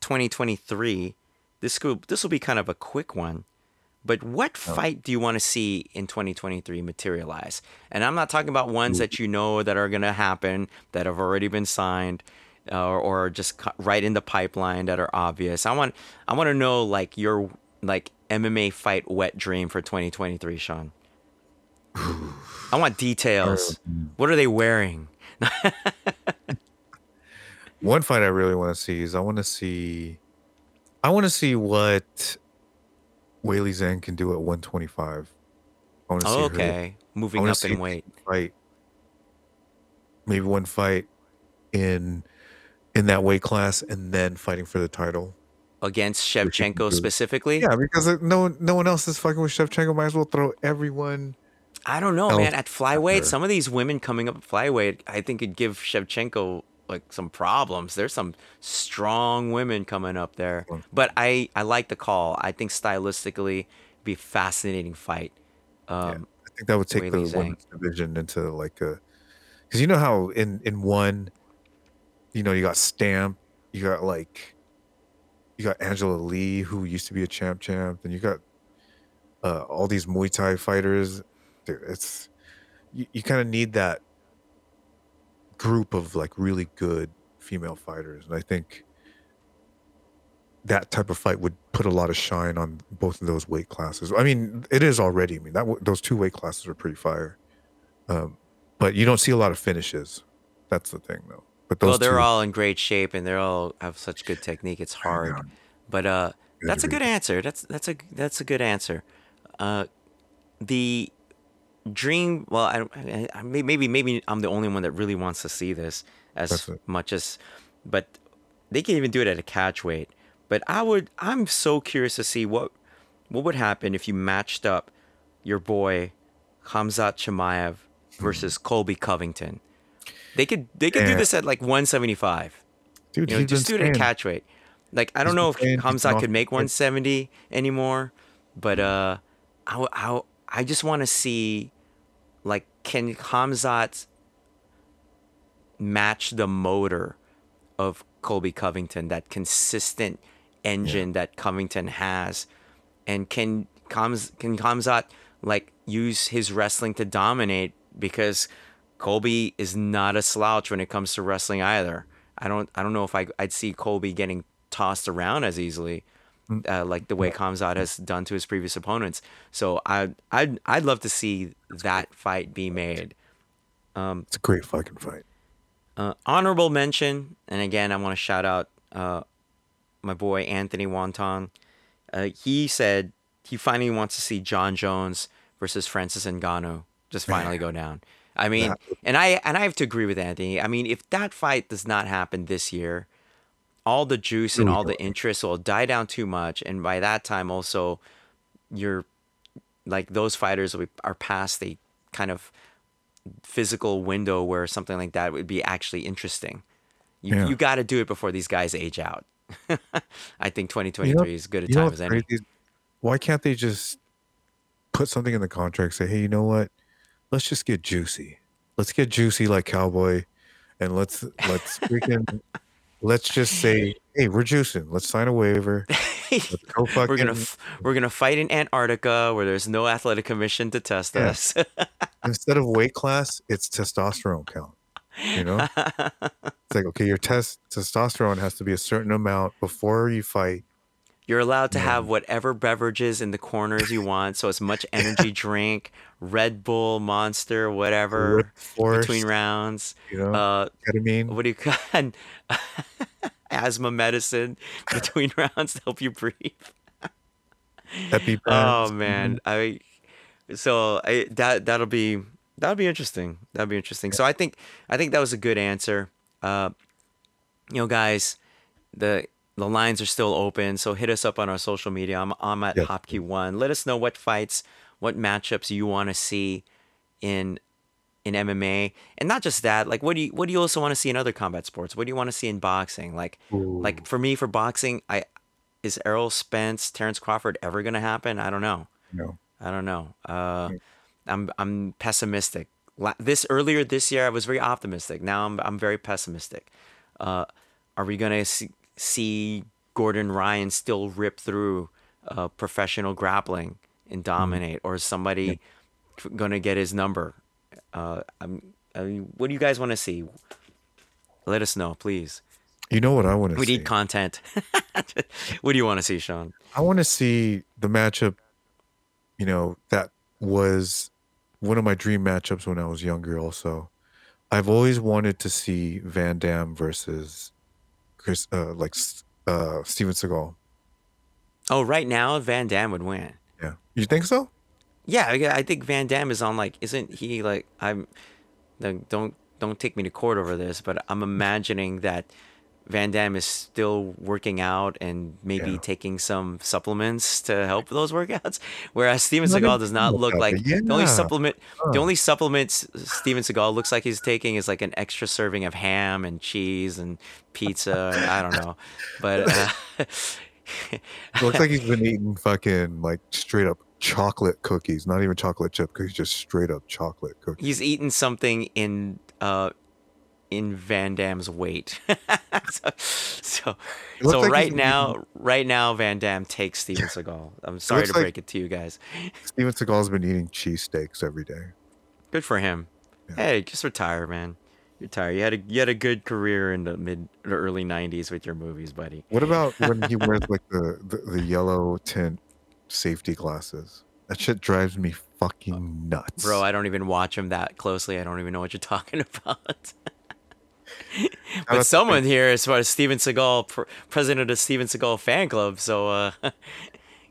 2023. This could this will be kind of a quick one, but what Oh. fight do you want to see in 2023 materialize? And I'm not talking about ones that you know that are gonna happen that have already been signed. uh, Or, or just right in the pipeline that are obvious. I want I want to know like your like MMA fight wet dream for 2023, Sean. I want details. What are they wearing? One fight I really want to see is I want to see, I want to see what Weili Zhang can do at 125. I want to see Oh, her okay, moving wanna up see in weight. fight. Maybe one fight in in that weight class, and then fighting for the title. Against Shevchenko specifically. Yeah, because no one, no one else is fucking with Shevchenko. Might as well throw everyone. I don't know, man. At flyweight, her. some of these women coming up at flyweight, I think it'd give Shevchenko like some problems. There's some strong women coming up there, but I I like the call. I think stylistically, be a fascinating fight. Um, I think that would take the women's division into like a, because you know how in in one, you know you got Stamp, you got like, you got Angela Lee who used to be a champ champ, and you got uh, all these Muay Thai fighters. Dude, it's you, you kind of need that group of like really good female fighters, and I think that type of fight would put a lot of shine on both of those weight classes. I mean, it is already. I mean, that those two weight classes are pretty fire. Um, but you don't see a lot of finishes. That's the thing, though. But those well, they're two, all in great shape and they're all have such good technique. It's hard, but uh, that's a good answer. That's that's a that's a good answer. Uh, the dream. Well, I, I, I maybe maybe I'm the only one that really wants to see this as much as, but they can even do it at a catch weight. But I would. I'm so curious to see what what would happen if you matched up your boy Hamzat Chimaev versus Colby Covington? They could they could do this at like 175. Dude, You know, just do it at catch weight. Like I don't He's know if saying Hamzat could make 170 anymore, but uh, I I I just want to see, like, can Hamzat match the motor of Colby Covington, that consistent engine that Covington has, and can Kams can Hamzat like use his wrestling to dominate? Because Colby is not a slouch when it comes to wrestling either. I don't I don't know if I I'd see Colby getting tossed around as easily. Uh, like the way Khamzat has done to his previous opponents, so I I'd I'd love to see that fight be made. It's a great fucking fight. Uh, honorable mention, and again, I want to shout out uh, my boy Anthony Wonton. Uh, he said he finally wants to see Jon Jones versus Francis Ngannou just finally go down. I mean, That- and I and I have to agree with Anthony. I mean, if that fight does not happen this year, all the juice and all the interest will die down too much, and by that time, also, you're like those fighters will be, are past the kind of physical window where something like that would be actually interesting. You Yeah. you got to do it before these guys age out. I think 2023 You know- is good a time as any. Why can't they just put something in the contract? Say, hey, you know what? Let's just get juicy. Let's get juicy like Cowboy, and let's let's freaking let's just say, hey, we're juicing. Let's sign a waiver. Let's go fucking. we're gonna f- we're gonna fight in Antarctica where there's no athletic commission to test Yeah. us. instead of weight class, it's testosterone count. You know, it's like okay, your test testosterone has to be a certain amount before you fight. You're allowed to Yeah. have whatever beverages in the corners you want. So as much energy drink, Red Bull, Monster, whatever between rounds. you know, Uh, ketamine. what do you call asthma medicine between rounds to help you breathe? EpiPen. Oh man, I so I that that'll be that'll be interesting. That'll be interesting. So I think I think that was a good answer. Uh, you know, guys, the the lines are still open, so hit us up on our social media. I'm I'm at Yes. hapki1. Let us know what fights, what matchups you want to see in in MMA, and not just that. Like, what do you what do you also want to see in other combat sports? What do you want to see in boxing? Like, like for me, for boxing, I is Errol Spence, Terence Crawford ever gonna happen? I don't know. No. I don't know. Uh, I'm I'm pessimistic. This earlier this year, I was very optimistic. Now I'm I'm very pessimistic. Uh, are we gonna see, see Gordon Ryan still rip through uh, professional grappling and dominate, or is somebody f- gonna get his number? Uh, I'm, I mean, what do you guys want to see? Let us know, please. You know what I want to We see? need content. what do you want to see, Sean? I want to see the matchup, you know, that was one of my dream matchups when I was younger, also. I've always wanted to see Van Damme versus Chris, uh, like, uh, Steven Seagal. Oh, right now Van Damme would win. Yeah. You think so? Yeah, I I think Van Damme is on like, isn't he like? I'm, like, don't don't take me to court over this, but I'm imagining that Van Damme is still working out and maybe Yeah. taking some supplements to help those workouts. Whereas Steven Seagal does not look like the only yeah. supplement. The only supplements Steven Seagal looks like he's taking is like an extra serving of ham and cheese and pizza. and I don't know, but. Uh, looks like he's been eating fucking, like, straight up chocolate cookies, not even chocolate chip cookies, just straight up chocolate cookies. he's eaten something in uh in Van Damme's weight. so so, so like right now right now Van Damme takes Steven Seagal. I'm sorry to like- break it to you guys. Steven Seagal's been eating cheesesteaks every day. Good for him. Yeah. Hey, just retire, man. You're tired. You had a you had a good career in the mid the early '90s with your movies, buddy. What about when he wears like the, the, the yellow tint safety glasses? That shit drives me fucking uh, nuts. Bro, I don't even watch him that closely. I don't even know what you're talking about. But someone here, as far as Steven Seagal, pr- president of the Steven Seagal fan club, so uh,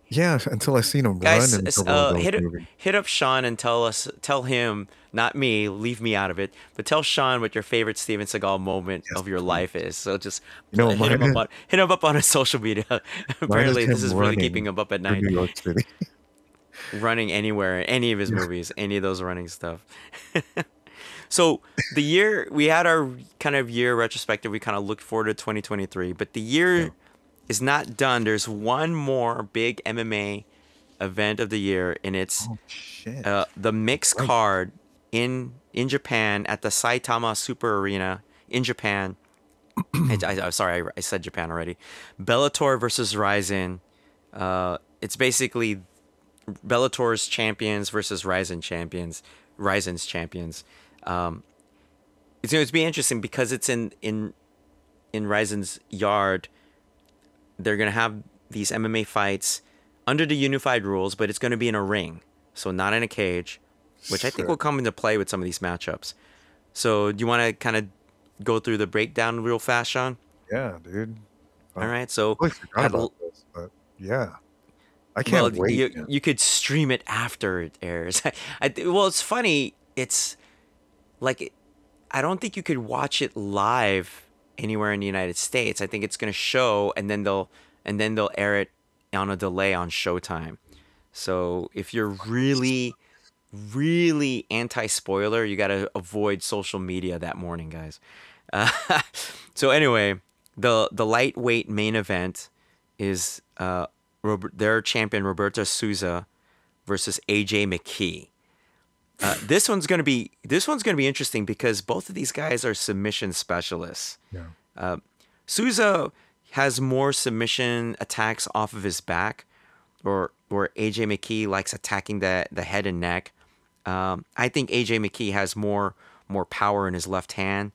yeah, until I seen him guys, run uh, hit hit up Sean and tell us tell him not me. Leave me out of it. But tell Sean what your favorite Steven Seagal moment Yes, of your please. life is. So just You know, hit mine him up is, on hit him up on his social media. mine is Apparently, this is really keeping him up at night, New York City. running anywhere, any of his Yeah. movies, any of those running stuff. So the year we had our kind of year retrospective, we kind of looked forward to 2023, but the Yeah. year is not done. There's one more big MMA event of the year, and it's Oh uh, the mixed Right. card in in Japan at the Saitama Super Arena in Japan. I, I'm sorry, I, I said Japan already. Bellator versus Rizin. Uh, it's basically Bellator's champions versus Rizin champions. Rizin's champions. Um, it's going to be interesting because it's in in in Rizin's yard. They're going to have these MMA fights under the unified rules, but it's going to be in a ring, so not in a cage, which I think will come into play with some of these matchups. So, do you want to kind of go through the breakdown real fast, Sean? Yeah, dude. All Oh. So, I forgot about l- this, but yeah, I can't wait. you you could stream it after it airs. I, th- well, it's funny. It's like I don't think you could watch it live anywhere in the United States. I think it's going to show, and then they'll and then they'll air it on a delay on Showtime. So if you're really, really anti spoiler, you got to avoid social media that morning, guys. Uh, so anyway, the the lightweight main event is uh, Robert, their champion Roberto Souza versus AJ McKee. Uh, this one's gonna be this one's gonna be interesting because both of these guys are submission specialists. Yeah. Uh, Souza has more submission attacks off of his back, or where AJ McKee likes attacking the the head and neck. Um, I think AJ McKee has more more power in his left hand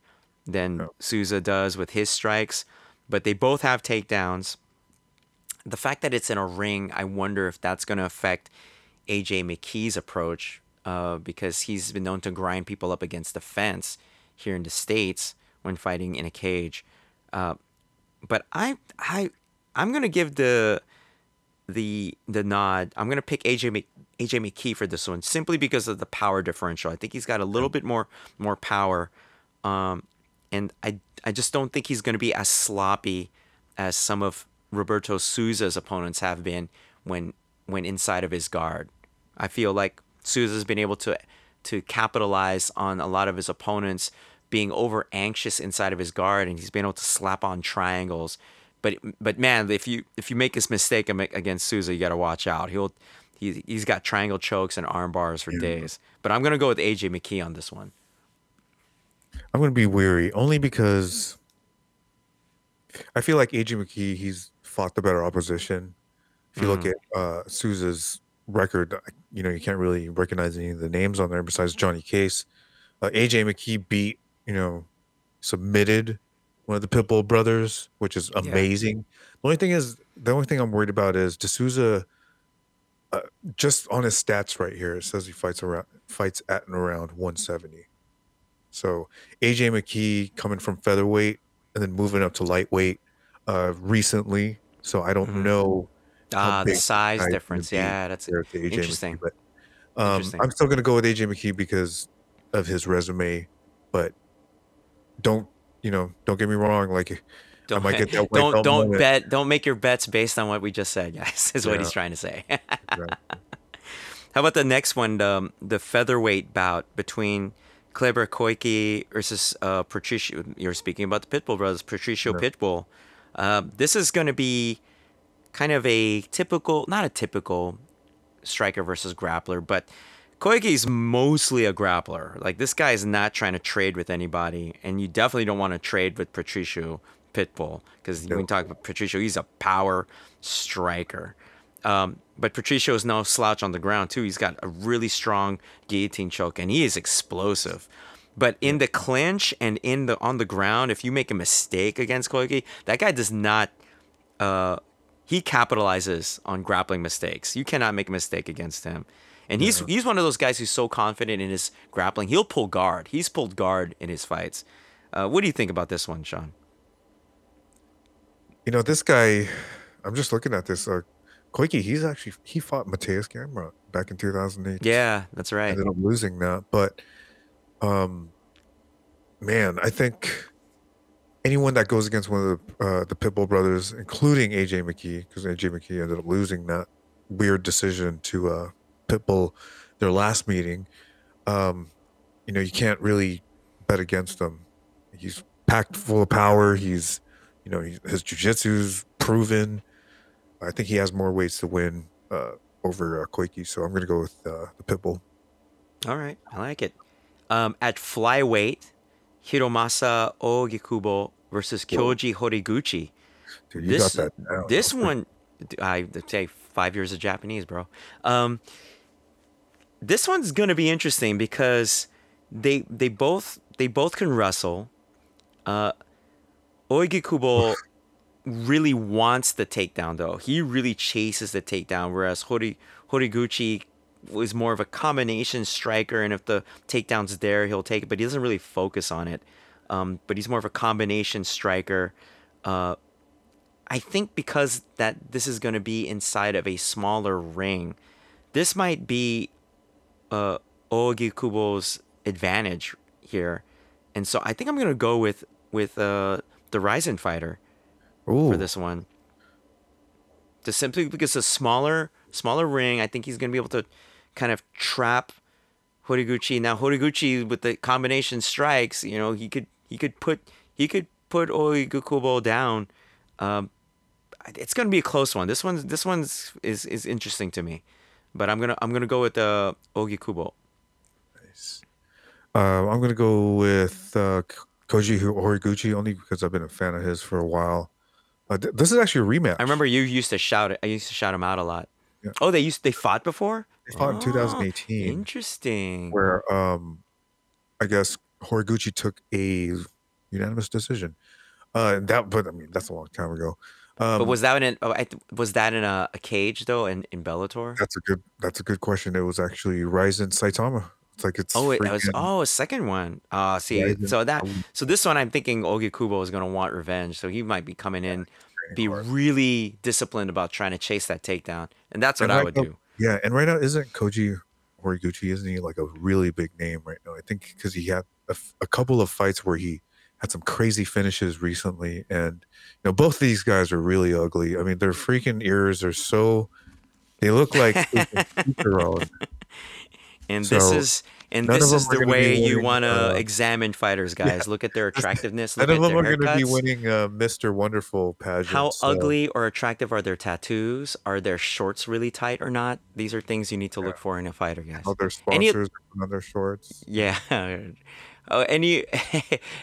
than Yeah. Souza does with his strikes, but they both have takedowns. The fact that it's in a ring, I wonder if that's going to affect AJ McKee's approach uh, because he's been known to grind people up against the fence here in the states when fighting in a cage. Uh, but I I I'm gonna give the the the nod. I'm gonna pick AJ Mc, AJ McKee for this one simply because of the power differential. I think he's got a little bit more more power, um, and I I just don't think he's gonna be as sloppy as some of Roberto Souza's opponents have been when when inside of his guard. I feel like Souza's been able to to capitalize on a lot of his opponents being over anxious inside of his guard, and he's been able to slap on triangles. But but man, if you if you make this mistake against Souza, you got to watch out. He'll he, he's got triangle chokes and arm bars for Yeah. days. But I'm gonna go with AJ McKee on this one. I'm gonna be weary only because I feel like AJ McKee he's fought the better opposition. If you look Mhm. at uh, Souza's record, uh, you know you can't really recognize any of the names on there besides Johnny Case. Uh, AJ McKee beat you know submitted one of the Pitbull brothers, which is Yeah. amazing. The only thing is the only thing I'm worried about is D'Souza. Uh, just on his stats right here, it says he fights around fights at and around 170. So AJ McKee coming from featherweight and then moving up to lightweight uh, recently. So I don't Mhm. know Ah, the size difference. Yeah, that's compared to AJ interesting. McKee. But um, Interesting. I'm still going to go with AJ McKee because of his resume. But don't you know? Don't get me wrong. Like I Don't might get that don't don't moment. bet. Don't make your bets based on what we just said, guys. Is what he's trying to say. Right. How about the next one, the, the featherweight bout between Kleber Koike versus uh, Patricio? You're speaking about the Pitbull brothers, Patricio Yeah. Pitbull. Uh, this is going to be kind of a typical, not a typical striker versus grappler, but Koike is mostly a grappler. Like this guy is not trying to trade with anybody, and you definitely don't want to trade with Patricio Pitbull because when No. you talk about Patricio, he's a power striker. Um, but Patricio is no slouch on the ground too. He's got a really strong guillotine choke, and he is explosive. But in the clinch and in the on the ground, if you make a mistake against Koike, that guy does not. Uh, he capitalizes on grappling mistakes. You cannot make a mistake against him. And he's he's one of those guys who's so confident in his grappling. He'll pull guard. He's pulled guard in his fights. Uh, what do you think about this one, Sean? You know this guy. I'm just looking at this. Uh, Koike, he's actually he fought Mateusz Gamrot back in 2008. Yeah, that's right. ended up losing that. But Um, man, I think anyone that goes against one of the uh, the Pitbull brothers, including AJ McKee, because AJ McKee ended up losing that weird decision to uh, Pitbull their last meeting. Um, you know, you can't really bet against him. He's packed full of power. He's, you know, he, his jujitsu's proven. I think he has more ways to win uh, over uh, Koike, so I'm going to go with uh, the Pitbull. All right, I like it. Um, at flyweight, Hiromasa Ogikubo versus Kyoji Horiguchi. Dude, you This got that down. this one, I say five years of Japanese, bro. Um, this one's gonna be interesting because they they both they both can wrestle. Uh, Oigikubo really wants the takedown though. He really chases the takedown, whereas Hori Horiguchi was more of a combination striker, and if the takedown's there, he'll take it, but he doesn't really focus on it. Um, but he's more of a combination striker. Uh, I think because that this is going to be inside of a smaller ring, this might be uh, Ogikubo's advantage here, and so I think I'm going to go with with uh, the Rizin fighter Ooh, for this one. Just simply because a smaller smaller ring, I think he's going to be able to kind of trap Horiguchi. Now Horiguchi with the combination strikes, you know, he could he could put he could put Oigukubo down. Um, it's going to be a close one. This one's this one's is is interesting to me, but I'm gonna I'm gonna go with uh, Ogikubo. nice. Um, I'm going to go with uh, Koji Horiguchi only because I've been a fan of his for a while. Uh, th- this is actually a rematch. I remember you used to shout it. I used to shout him out a lot. Yeah. Oh, they used they fought before. They fought in Oh, 2018. Interesting. where um I guess Horiguchi took a unanimous decision. Uh that but I mean that's a long time ago. But Um was that in oh, th- was that in a, a cage though in, in Bellator? that's a good that's a good question. It was actually Rizin Saitama. It's like it's Oh, it was oh a second one. Uh see, Rizin so that so this one I'm thinking Ogikubo is gonna want revenge, so he might be coming in, be hard. really disciplined about trying to chase that takedown, and that's what And I right would now, do. yeah, and right now isn't Koji Horiguchi isn't he like a really big name right now? I think because he had a, f- a couple of fights where he had some crazy finishes recently, and you know both these guys are really ugly. I mean, their freaking ears are so they look like. And this is and none this is the way you want to Uh, examine fighters, yeah, guys. Look at their attractiveness. Look none at of them their are going to be winning uh, Mr. Wonderful pageant. How. So ugly or attractive are their tattoos? Are their shorts really tight or not? These are things you need to yeah, look for in a fighter, guys. all their Any sponsors on their shorts. yeah. Oh, any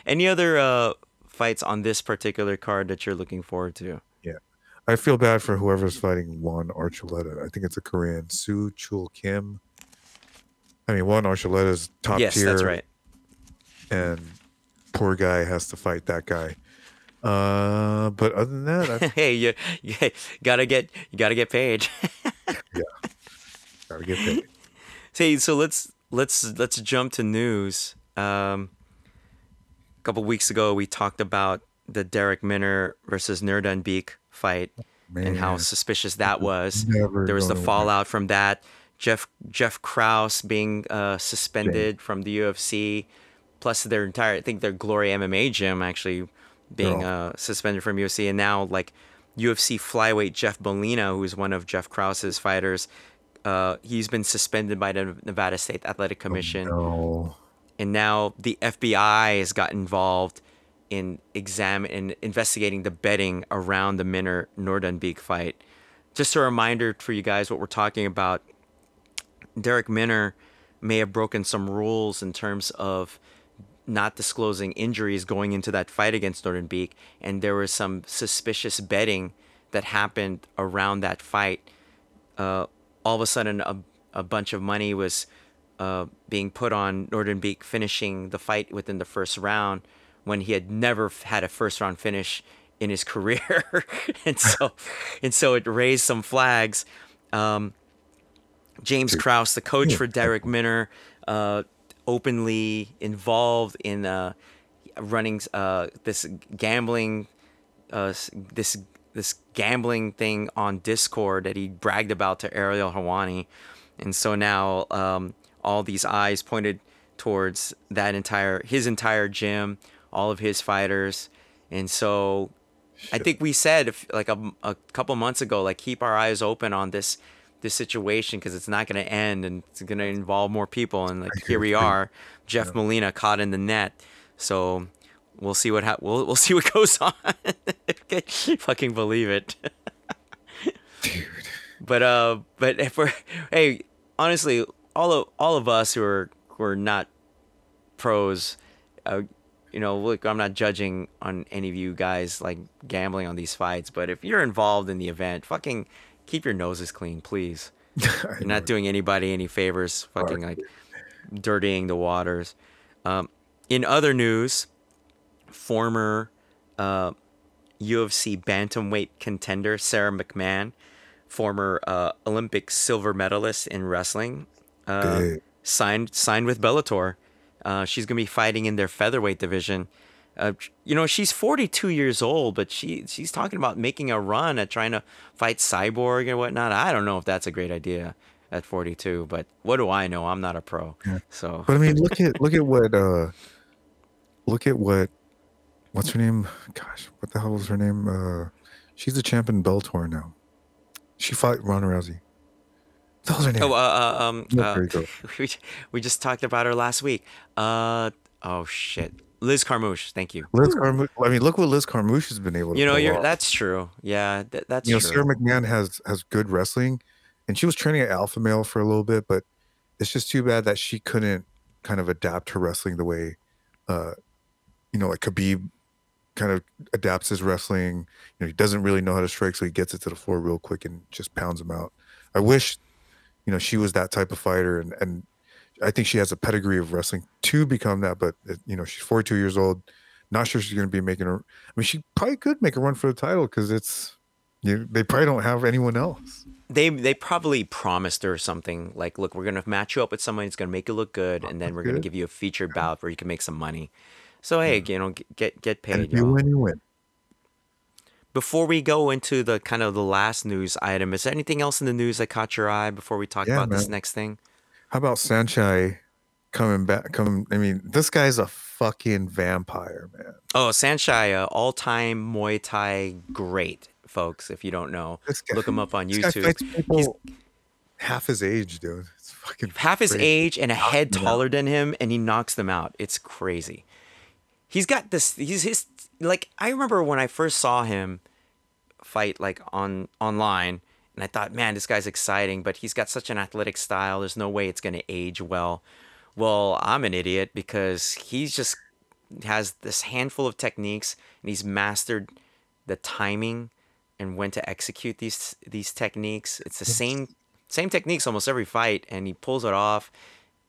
any other uh, fights on this particular card that you're looking forward to? Yeah, I feel bad for whoever's fighting Juan Archuleta. I think it's a Korean Soo Chul Kim. I mean, Juan Archuleta's top tier. Yes, that's right. and poor guy has to fight that guy. Uh, but other than that, I, hey, you, you gotta get you gotta get paid. yeah, gotta get paid. Hey, so let's let's let's jump to news. Um, a couple weeks ago, we talked about the Darrick Minner versus Nuerdanbieke fight and how suspicious that was. never There was the fallout from that. Jeff Jeff Krause being uh, suspended from the UFC, plus their entire I think their Glory MMA gym actually being all uh, suspended from UFC, and now like UFC flyweight Jeff Molina, who's one of Jeff Krause's fighters, uh, he's been suspended by the Nevada State Athletic oh Commission, no. and now the FBI has got involved in examine in investigating the betting around the Minner Nuerdanbieke fight. Just a reminder for you guys what we're talking about. Darrick Minner may have broken some rules in terms of not disclosing injuries going into that fight against Nuerdanbieke, and there was some suspicious betting that happened around that fight. Uh, all of a sudden, a, a bunch of money was uh, being put on Nuerdanbieke finishing the fight within the first round when he had never had a first round finish in his career, and so and so it raised some flags. Um, James Dude, Krause, the coach for Darrick Minner, uh, openly involved in uh, running uh, this gambling, uh, this this gambling thing on Discord that he bragged about to Ariel Helwani, and so now um, all these eyes pointed towards that entire his entire gym, all of his fighters, and so I think we said if, like a, a couple months ago, like keep our eyes open on this this situation because it's not going to end and it's going to involve more people. And like here we are, Jeff yeah. Molina caught in the net. So we'll see what ha- we'll we'll see what goes on. Fucking believe it. Dude. But uh, but if we're hey, honestly, all of all of us who are who are not pros, uh, you know, look, I'm not judging on any of you guys like gambling on these fights, but if you're involved in the event, fucking keep your noses clean, please. You're not doing anybody any favors, fucking like dirtying the waters. Um, in other news, former uh, UFC bantamweight contender Sara McMann, former uh, Olympic silver medalist in wrestling, uh, signed signed with Bellator. Uh, she's gonna be fighting in their featherweight division. Uh, you know, she's 42 years old, but she she's talking about making a run at trying to fight Cyborg and whatnot. I don't know if that's a great idea at 42, but what do I know? I'm not a pro. Yeah. So, but I mean, look at look at what uh, look at what what's her name? Gosh, what the hell was her name? Uh, she's a champion Bellator now. She fought Ronda Rousey. That was her name. Oh, uh, uh um, uh, we, we just talked about her last week. Uh, oh shit, Liz Carmouche. Thank you. Liz Carmouche. I mean, look what Liz Carmouche has been able to. You know, you're off. that's true. Yeah, th- that's you know, true. Sara McMann has has good wrestling, and she was training at Alpha Male for a little bit, but it's just too bad that she couldn't kind of adapt her wrestling the way, uh, you know, like Khabib kind of adapts his wrestling. You know, he doesn't really know how to strike, so he gets it to the floor real quick and just pounds him out. I wish you know she was that type of fighter and and I think she has a pedigree of wrestling to become that but uh, you know she's 42 years old. Not sure she's going to be making her I mean she probably could make a run for the title cuz it's you they probably don't have anyone else. They they probably promised her something like look we're going to match you up with someone who's going to make you look good and then we're going to give you a featured bout where you can make some money. So hey yeah. you know get get paid you win you win. Before we go into the kind of the last news item, is there anything else in the news that caught your eye before we talk yeah, about man. this next thing? How about Saenchai coming back? Coming, I mean, this guy's a fucking vampire, man. Oh, Saenchai, uh, all-time Muay Thai great, folks. If you don't know, guy, look him up on YouTube. He's half his age, dude. It's fucking half crazy. his age and a head taller than him, and he knocks them out. It's crazy. He's got this. He's his like I remember when I first saw him fight like on online and I thought, man, this guy's exciting, but he's got such an athletic style. There's no way it's going to age well. Well, I'm an idiot because he's just has this handful of techniques and he's mastered the timing and when to execute these these techniques. It's the same same techniques almost every fight, and he pulls it off.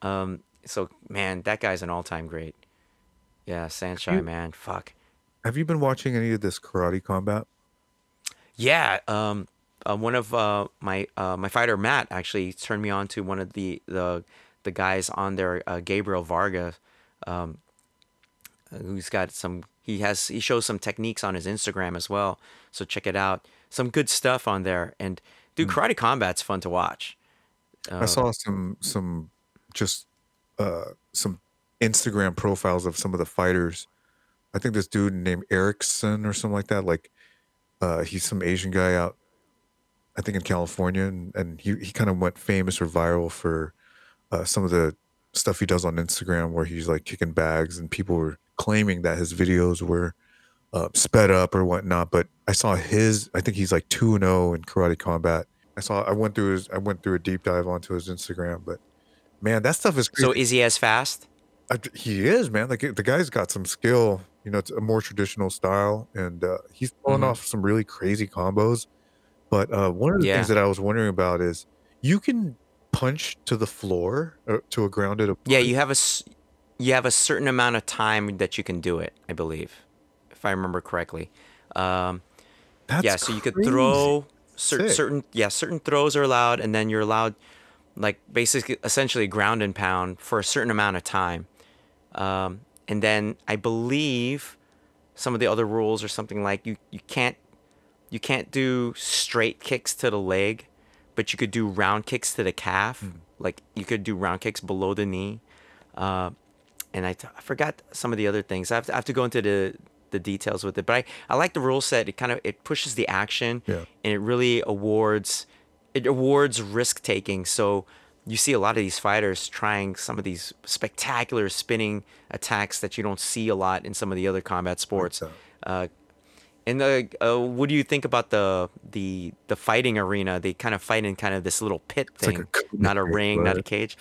Um, so man, that guy's an all time great. Yeah, Saenchai, man, fuck. Have you been watching any of this karate combat? Yeah, um, uh, one of uh, my uh, my fighter Matt actually turned me on to one of the the the guys on there, uh, Gabriel Varga, um, who's got some. He has he shows some techniques on his Instagram as well. So check it out. Some good stuff on there. And dude, mm. karate combat's fun to watch. I saw some some just uh, some Instagram profiles of some of the fighters I think this dude named Erickson or something like that. Like, uh, he's some Asian guy out, I think in California, and, and he he kind of went famous or viral for uh, some of the stuff he does on Instagram, where he's like kicking bags, and people were claiming that his videos were uh, sped up or whatnot. But I saw his. I think he's like two and zero oh in karate combat. I saw. I went through his. I went through a deep dive onto his Instagram, but man, that stuff is. Crazy. So is he as fast? I, he is, man. Like the guy's got some skill you know, it's a more traditional style, and uh, he's pulling mm-hmm. off some really crazy combos. But uh, one of the yeah. things that I was wondering about is you can punch to the floor uh, to a grounded opponent. Yeah, you have a you have a certain amount of time that you can do it. I believe, if I remember correctly. Um, That's yeah, so you could throw cer- certain yeah certain throws are allowed, and then you're allowed like basically essentially ground and pound for a certain amount of time. Um, and then I believe some of the other rules are something like you, you can't you can't do straight kicks to the leg, but you could do round kicks to the calf. Mm. Like you could do round kicks below the knee. Uh, and I, t- I forgot some of the other things. I have to, I have to go into the the details with it. But I, I like the rule set. It kind of it pushes the action Yeah. and it really awards it awards risk taking. So you see a lot of these fighters trying some of these spectacular spinning attacks that you don't see a lot in some of the other combat sports. that. Uh, and the, uh, what do you think about the the the fighting arena? They kind of fight in kind of this little pit like thing, a not a ring, not a cage.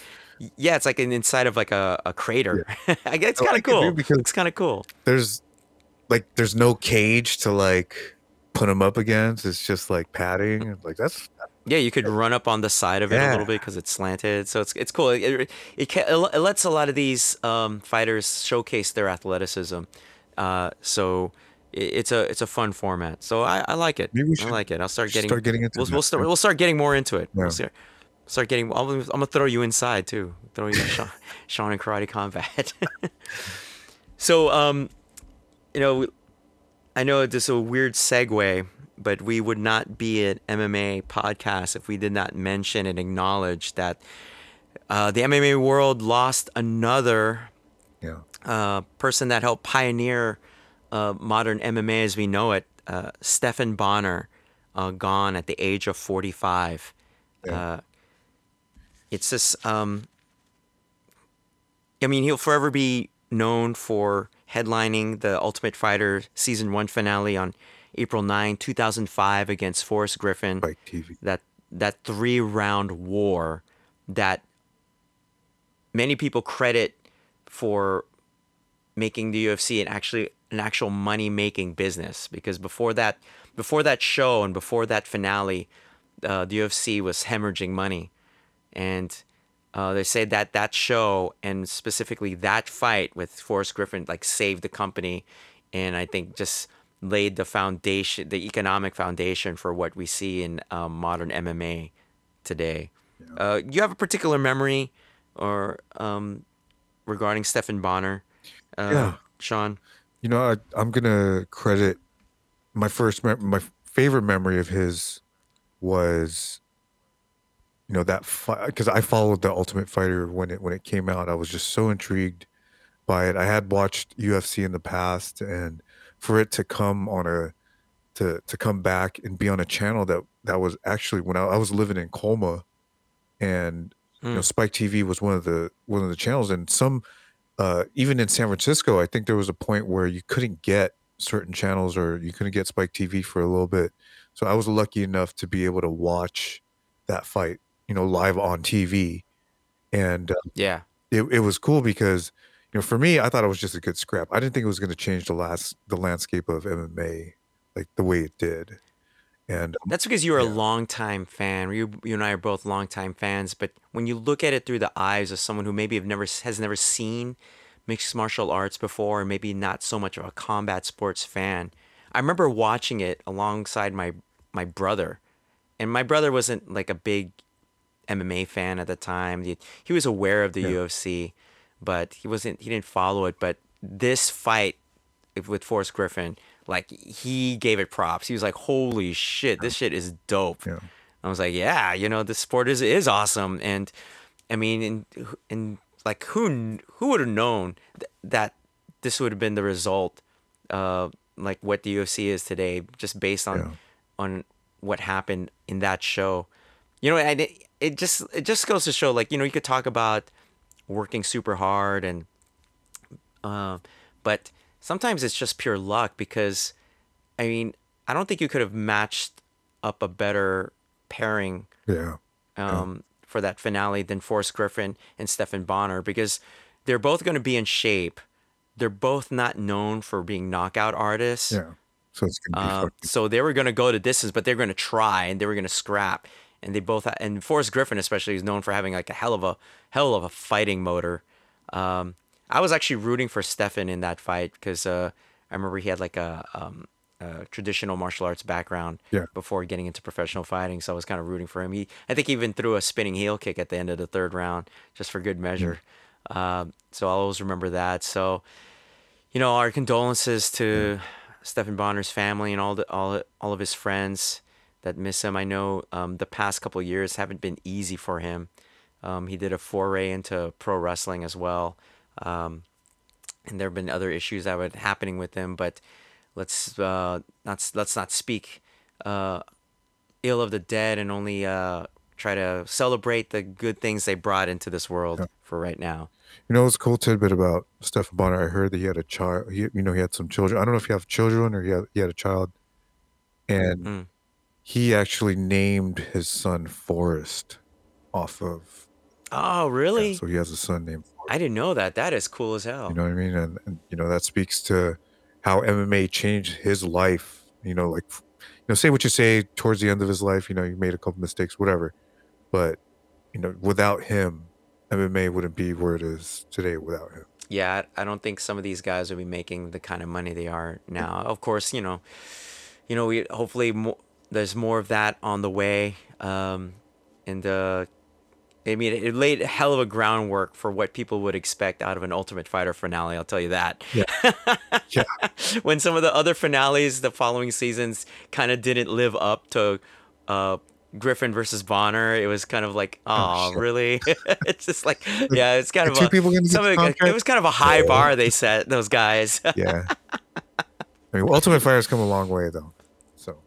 Yeah, it's like an inside of like a, a crater. I guess it's kind of like cool. because- It's kind of cool. There's like there's no cage to like put them up against. It's just like padding. Like that's Yeah, you could run up on the side of it a little bit because it's slanted, so it's it's cool. It it, it, ca- it lets a lot of these um, fighters showcase their athleticism. Uh, so it's a it's a fun format. So I, I like it. Maybe we I like it. I'll start getting start getting into we'll, we'll start we'll start getting more into it. Yeah. We'll start, start getting. I'm, I'm gonna throw you inside too. Throw you Sean, Sean in karate combat. so um, you know, I know this is a weird segue, but we would not be an MMA podcast if we did not mention and acknowledge that uh, the MMA world lost another yeah. uh, person that helped pioneer uh, modern MMA as we know it, uh, Stephan Bonnar, uh, gone at the age of 45. Yeah. Uh, it's just, um, I mean, he'll forever be known for headlining the Ultimate Fighter season one finale on April 9, 2005, against Forrest Griffin TV. that that three round war that many people credit for making the UFC and actually an actual money making business because before that before that show and before that finale uh, the UFC was hemorrhaging money and uh, they say that that show and specifically that fight with Forrest Griffin like saved the company and I think just laid the foundation the economic foundation for what we see in um, modern MMA today. Uh, you have a particular memory or um, regarding Stephan Bonnar, uh, Yeah. Sean? You know, I, I'm gonna credit my first mem- my favorite memory of his was, you know, that because I followed the Ultimate Fighter when it when it came out. I was just so intrigued by it. I had watched UFC in the past, and for it to come on a to to come back and be on a channel that that was actually when I, I was living in Colma, and you know Mm. Spike TV was one of the one of the channels, and some uh, even in San Francisco, I think there was a point where you couldn't get certain channels or you couldn't get Spike TV for a little bit. So I was lucky enough to be able to watch that fight, you know, live on TV, and uh, Yeah. it, it was cool because you know for me i thought it was just a good scrap i didn't think it was going to change the last the landscape of mma like the way it did and um, That's because you're a Yeah. longtime fan. You, you and I are both longtime fans. But when you look at it through the eyes of someone who maybe have never has never seen mixed martial arts before, and maybe not so much of a combat sports fan, I remember watching it alongside my my brother, and my brother wasn't like a big MMA fan at the time. He, he was aware of the Yeah. UFC, but he wasn't. He didn't follow it. But this fight with Forrest Griffin, like he gave it props. He was like, "Holy shit, this shit is dope." yeah I was like, "Yeah, you know, this sport is is awesome." And I mean, and and like who who would have known th- that this would have been the result, uh, like what the UFC is today, just based on Yeah. on what happened in that show. You know, and it, it just it just goes to show, like you know, you could talk about working super hard and uh, but sometimes it's just pure luck because, I mean, I don't think you could have matched up a better pairing yeah um, for that finale than Forrest Griffin and Stephan Bonnar because they're both going to be in shape. They're both not known for being knockout artists. yeah so it's gonna be Uh, so they were going to go to distance, but they're going to try and they were going to scrap. And they both, and Forrest Griffin especially is known for having like a hell of a hell of a fighting motor. Um, I was actually rooting for Stephan in that fight because uh, I remember he had like a, um, a traditional martial arts background Yeah. before getting into professional fighting. So I was kind of rooting for him. He, I think, he even threw a spinning heel kick at the end of the third round just for good measure. Um, so I'll always remember that. So you know, our condolences to Stephan Bonnar's family and all the all all of his friends that miss him. I know um, the past couple of years haven't been easy for him. Um, he did a foray into pro wrestling as well. Um, and there have been other issues that were happening with him, but let's uh, not let's not speak uh, ill of the dead and only uh, try to celebrate the good things they brought into this world Yeah. for right now. You know, what's a cool tidbit about Stephan Bonnar. I heard that he had a child. He, you know, he had some children. I don't know if he have children or he had, he had a child, and Mm. he actually named his son Forrest off of. Oh, yeah, really? so he has a son named. I didn't know that. That is cool as hell. You know what I mean? And, and you know that speaks to how MMA changed his life. You know, like you know, say what you say towards the end of his life. You know, he made a couple mistakes, whatever. But you know, without him, MMA wouldn't be where it is today. Without him. Yeah, I don't think some of these guys will be making the kind of money they are now. Of course, you know, you know, we hopefully mo there's more of that on the way. Um, and uh, I mean, it laid a hell of a groundwork for what people would expect out of an Ultimate Fighter finale. I'll tell you that. Yeah. Yeah. when some of the other finales the following seasons kind of didn't live up to uh, Griffin versus Bonnar, it was kind of like, oh, really? it's just like, yeah, it's kind of two a, people gonna some the of it, it was kind of a high Yeah. bar they set those guys. Yeah. I mean, Ultimate Fighter's come a long way though. So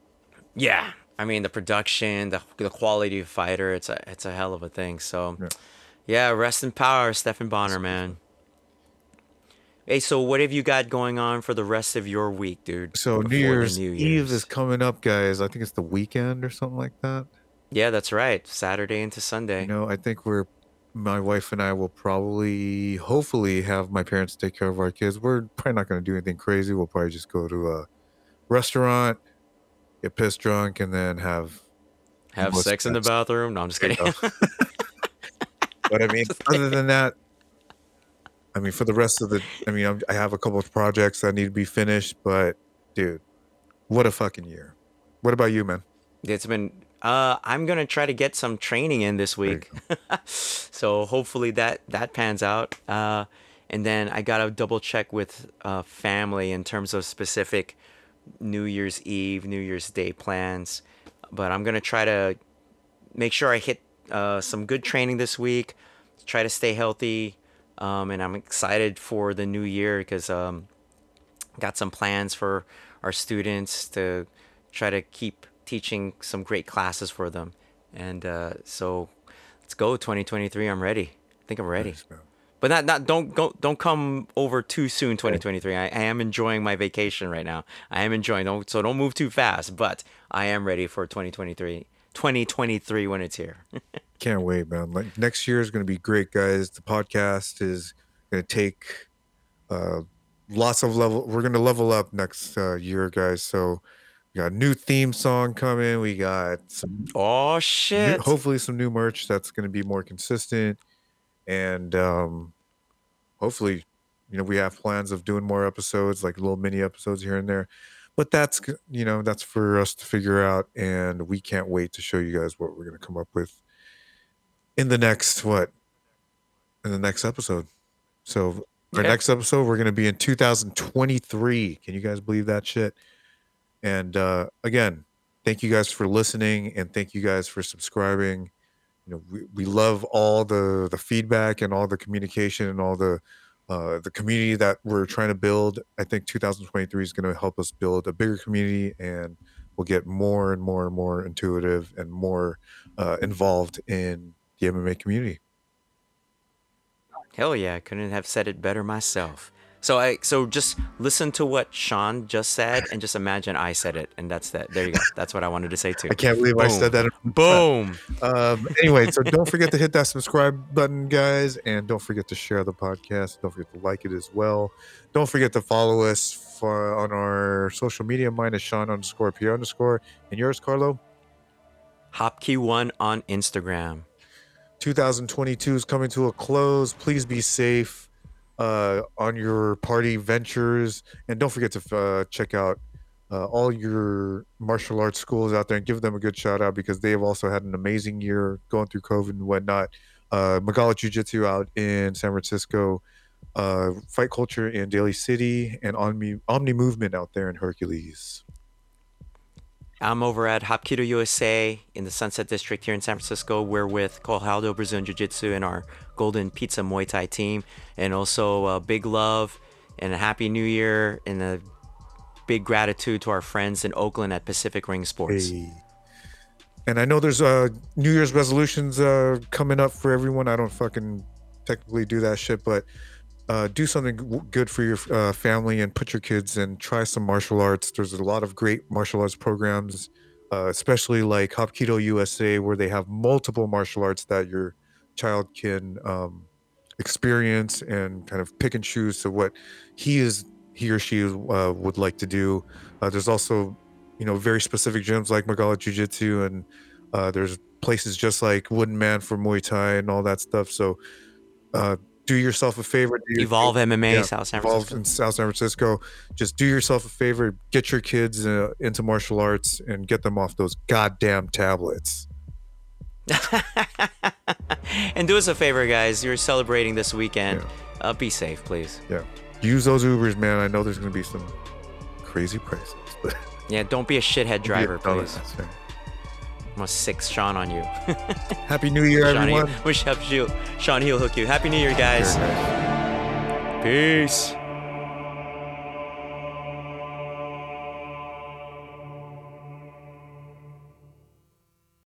yeah, I mean the production, the the quality of fighter, it's a it's a hell of a thing. So, Yeah. yeah, rest in power, Stephan Bonnar, man. Hey, so what have you got going on for the rest of your week, dude? so New before the Year's Eve is coming up, guys. I think it's the weekend or something like that. Yeah, that's right. Saturday into Sunday. You know, I think we're my wife and I will probably, hopefully, have my parents take care of our kids. We're probably not going to do anything crazy. We'll probably just go to a restaurant, get pissed drunk, and then have. Have sex in the bathroom? No, I'm just kidding. But I mean, other than that, I mean, for the rest of the, I mean, I'm, I have a couple of projects that need to be finished. But dude, what a fucking year! What about you, man? It's been. Uh, I'm gonna try to get some training in this week, so hopefully that that pans out. Uh, and then I gotta double check with uh, family in terms of specific New Year's Eve, New Year's Day plans. But I'm gonna try to make sure I hit uh, some good training this week. Try to stay healthy, um, and I'm excited for the new year because um, got some plans for our students to try to keep teaching some great classes for them. And uh, so let's go 2023. I'm ready. I think I'm ready. Nice. But not not don't go don't come over too soon 2023. I, I am enjoying my vacation right now. I am enjoying don't so don't move too fast, but I am ready for 2023. 2023 when it's here. Can't wait, man. Like next year is going to be great, guys. The podcast is going to take uh, lots of level. We're going to level up next uh, year, guys. So we got a new theme song coming. We got some oh new, shit. hopefully some new merch that's going to be more consistent, and um, hopefully, you know, we have plans of doing more episodes, like little mini episodes here and there. But that's you know that's for us to figure out, and we can't wait to show you guys what we're going to come up with in the next what in the next episode. So our next episode we're going to be in 2023. Can you guys believe that shit? And uh, again, thank you guys for listening, and thank you guys for subscribing. You know, we, we love all the the feedback and all the communication and all the uh, the community that we're trying to build. I think 2023 is going to help us build a bigger community, and we'll get more and more and more intuitive and more uh, involved in the MMA community. Hell yeah, couldn't have said it better myself. So I so just listen to what Sean just said and just imagine I said it and that's that. There you go. That's what I wanted to say too. I can't believe I said that. Boom. Um, anyway, so don't forget to hit that subscribe button, guys, and don't forget to share the podcast. Don't forget to like it as well. Don't forget to follow us for, on our social media. Mine is Sean underscore P underscore, and yours, Carlo. hapki1 on Instagram. 2022 is coming to a close. Please be safe uh, on your party ventures, and don't forget to uh, check out uh, all your martial arts schools out there and give them a good shout out because they have also had an amazing year going through COVID and whatnot. Uh, Magala Jiu Jitsu out in San Francisco, uh, Fight Culture in Daly City, and Omni Omni Movement out there in Hercules. I'm over at Hapkido USA in the Sunset District here in San Francisco. We're with Kohaldo Brazilian Jiu Jitsu and our Golden Pizza Muay Thai team. And also uh, big love and a happy new year and a big gratitude to our friends in Oakland at Pacific Ring Sports. Hey. And I know there's uh New Year's resolutions uh coming up for everyone. I don't fucking technically do that shit, but uh, do something good for your uh, family and put your kids and try some martial arts. There's a lot of great martial arts programs, uh, especially like Hapkido USA, where they have multiple martial arts that your child can um, experience and kind of pick and choose to what he is he or she uh, would like to do. Uh, there's also, you know, very specific gyms like Magala Jiu Jitsu, and uh, there's places just like Wooden Man for Muay Thai and all that stuff. So, do yourself a favor. do your- Evolve MMA, yeah, South San Evolve Francisco. in South San Francisco. Just do yourself a favor, get your kids uh, into martial arts and get them off those goddamn tablets. and do us a favor, guys. You're celebrating this weekend. Yeah. Uh, be safe, please. Yeah, use those Ubers, man. I know there's going to be some crazy prices, but Yeah, don't be a shithead driver, please. That's right. I'm gonna sick Sean on you. Happy New Year, Sean, everyone. Wish Sean he'll hook you. Happy New Year, guys. Peace.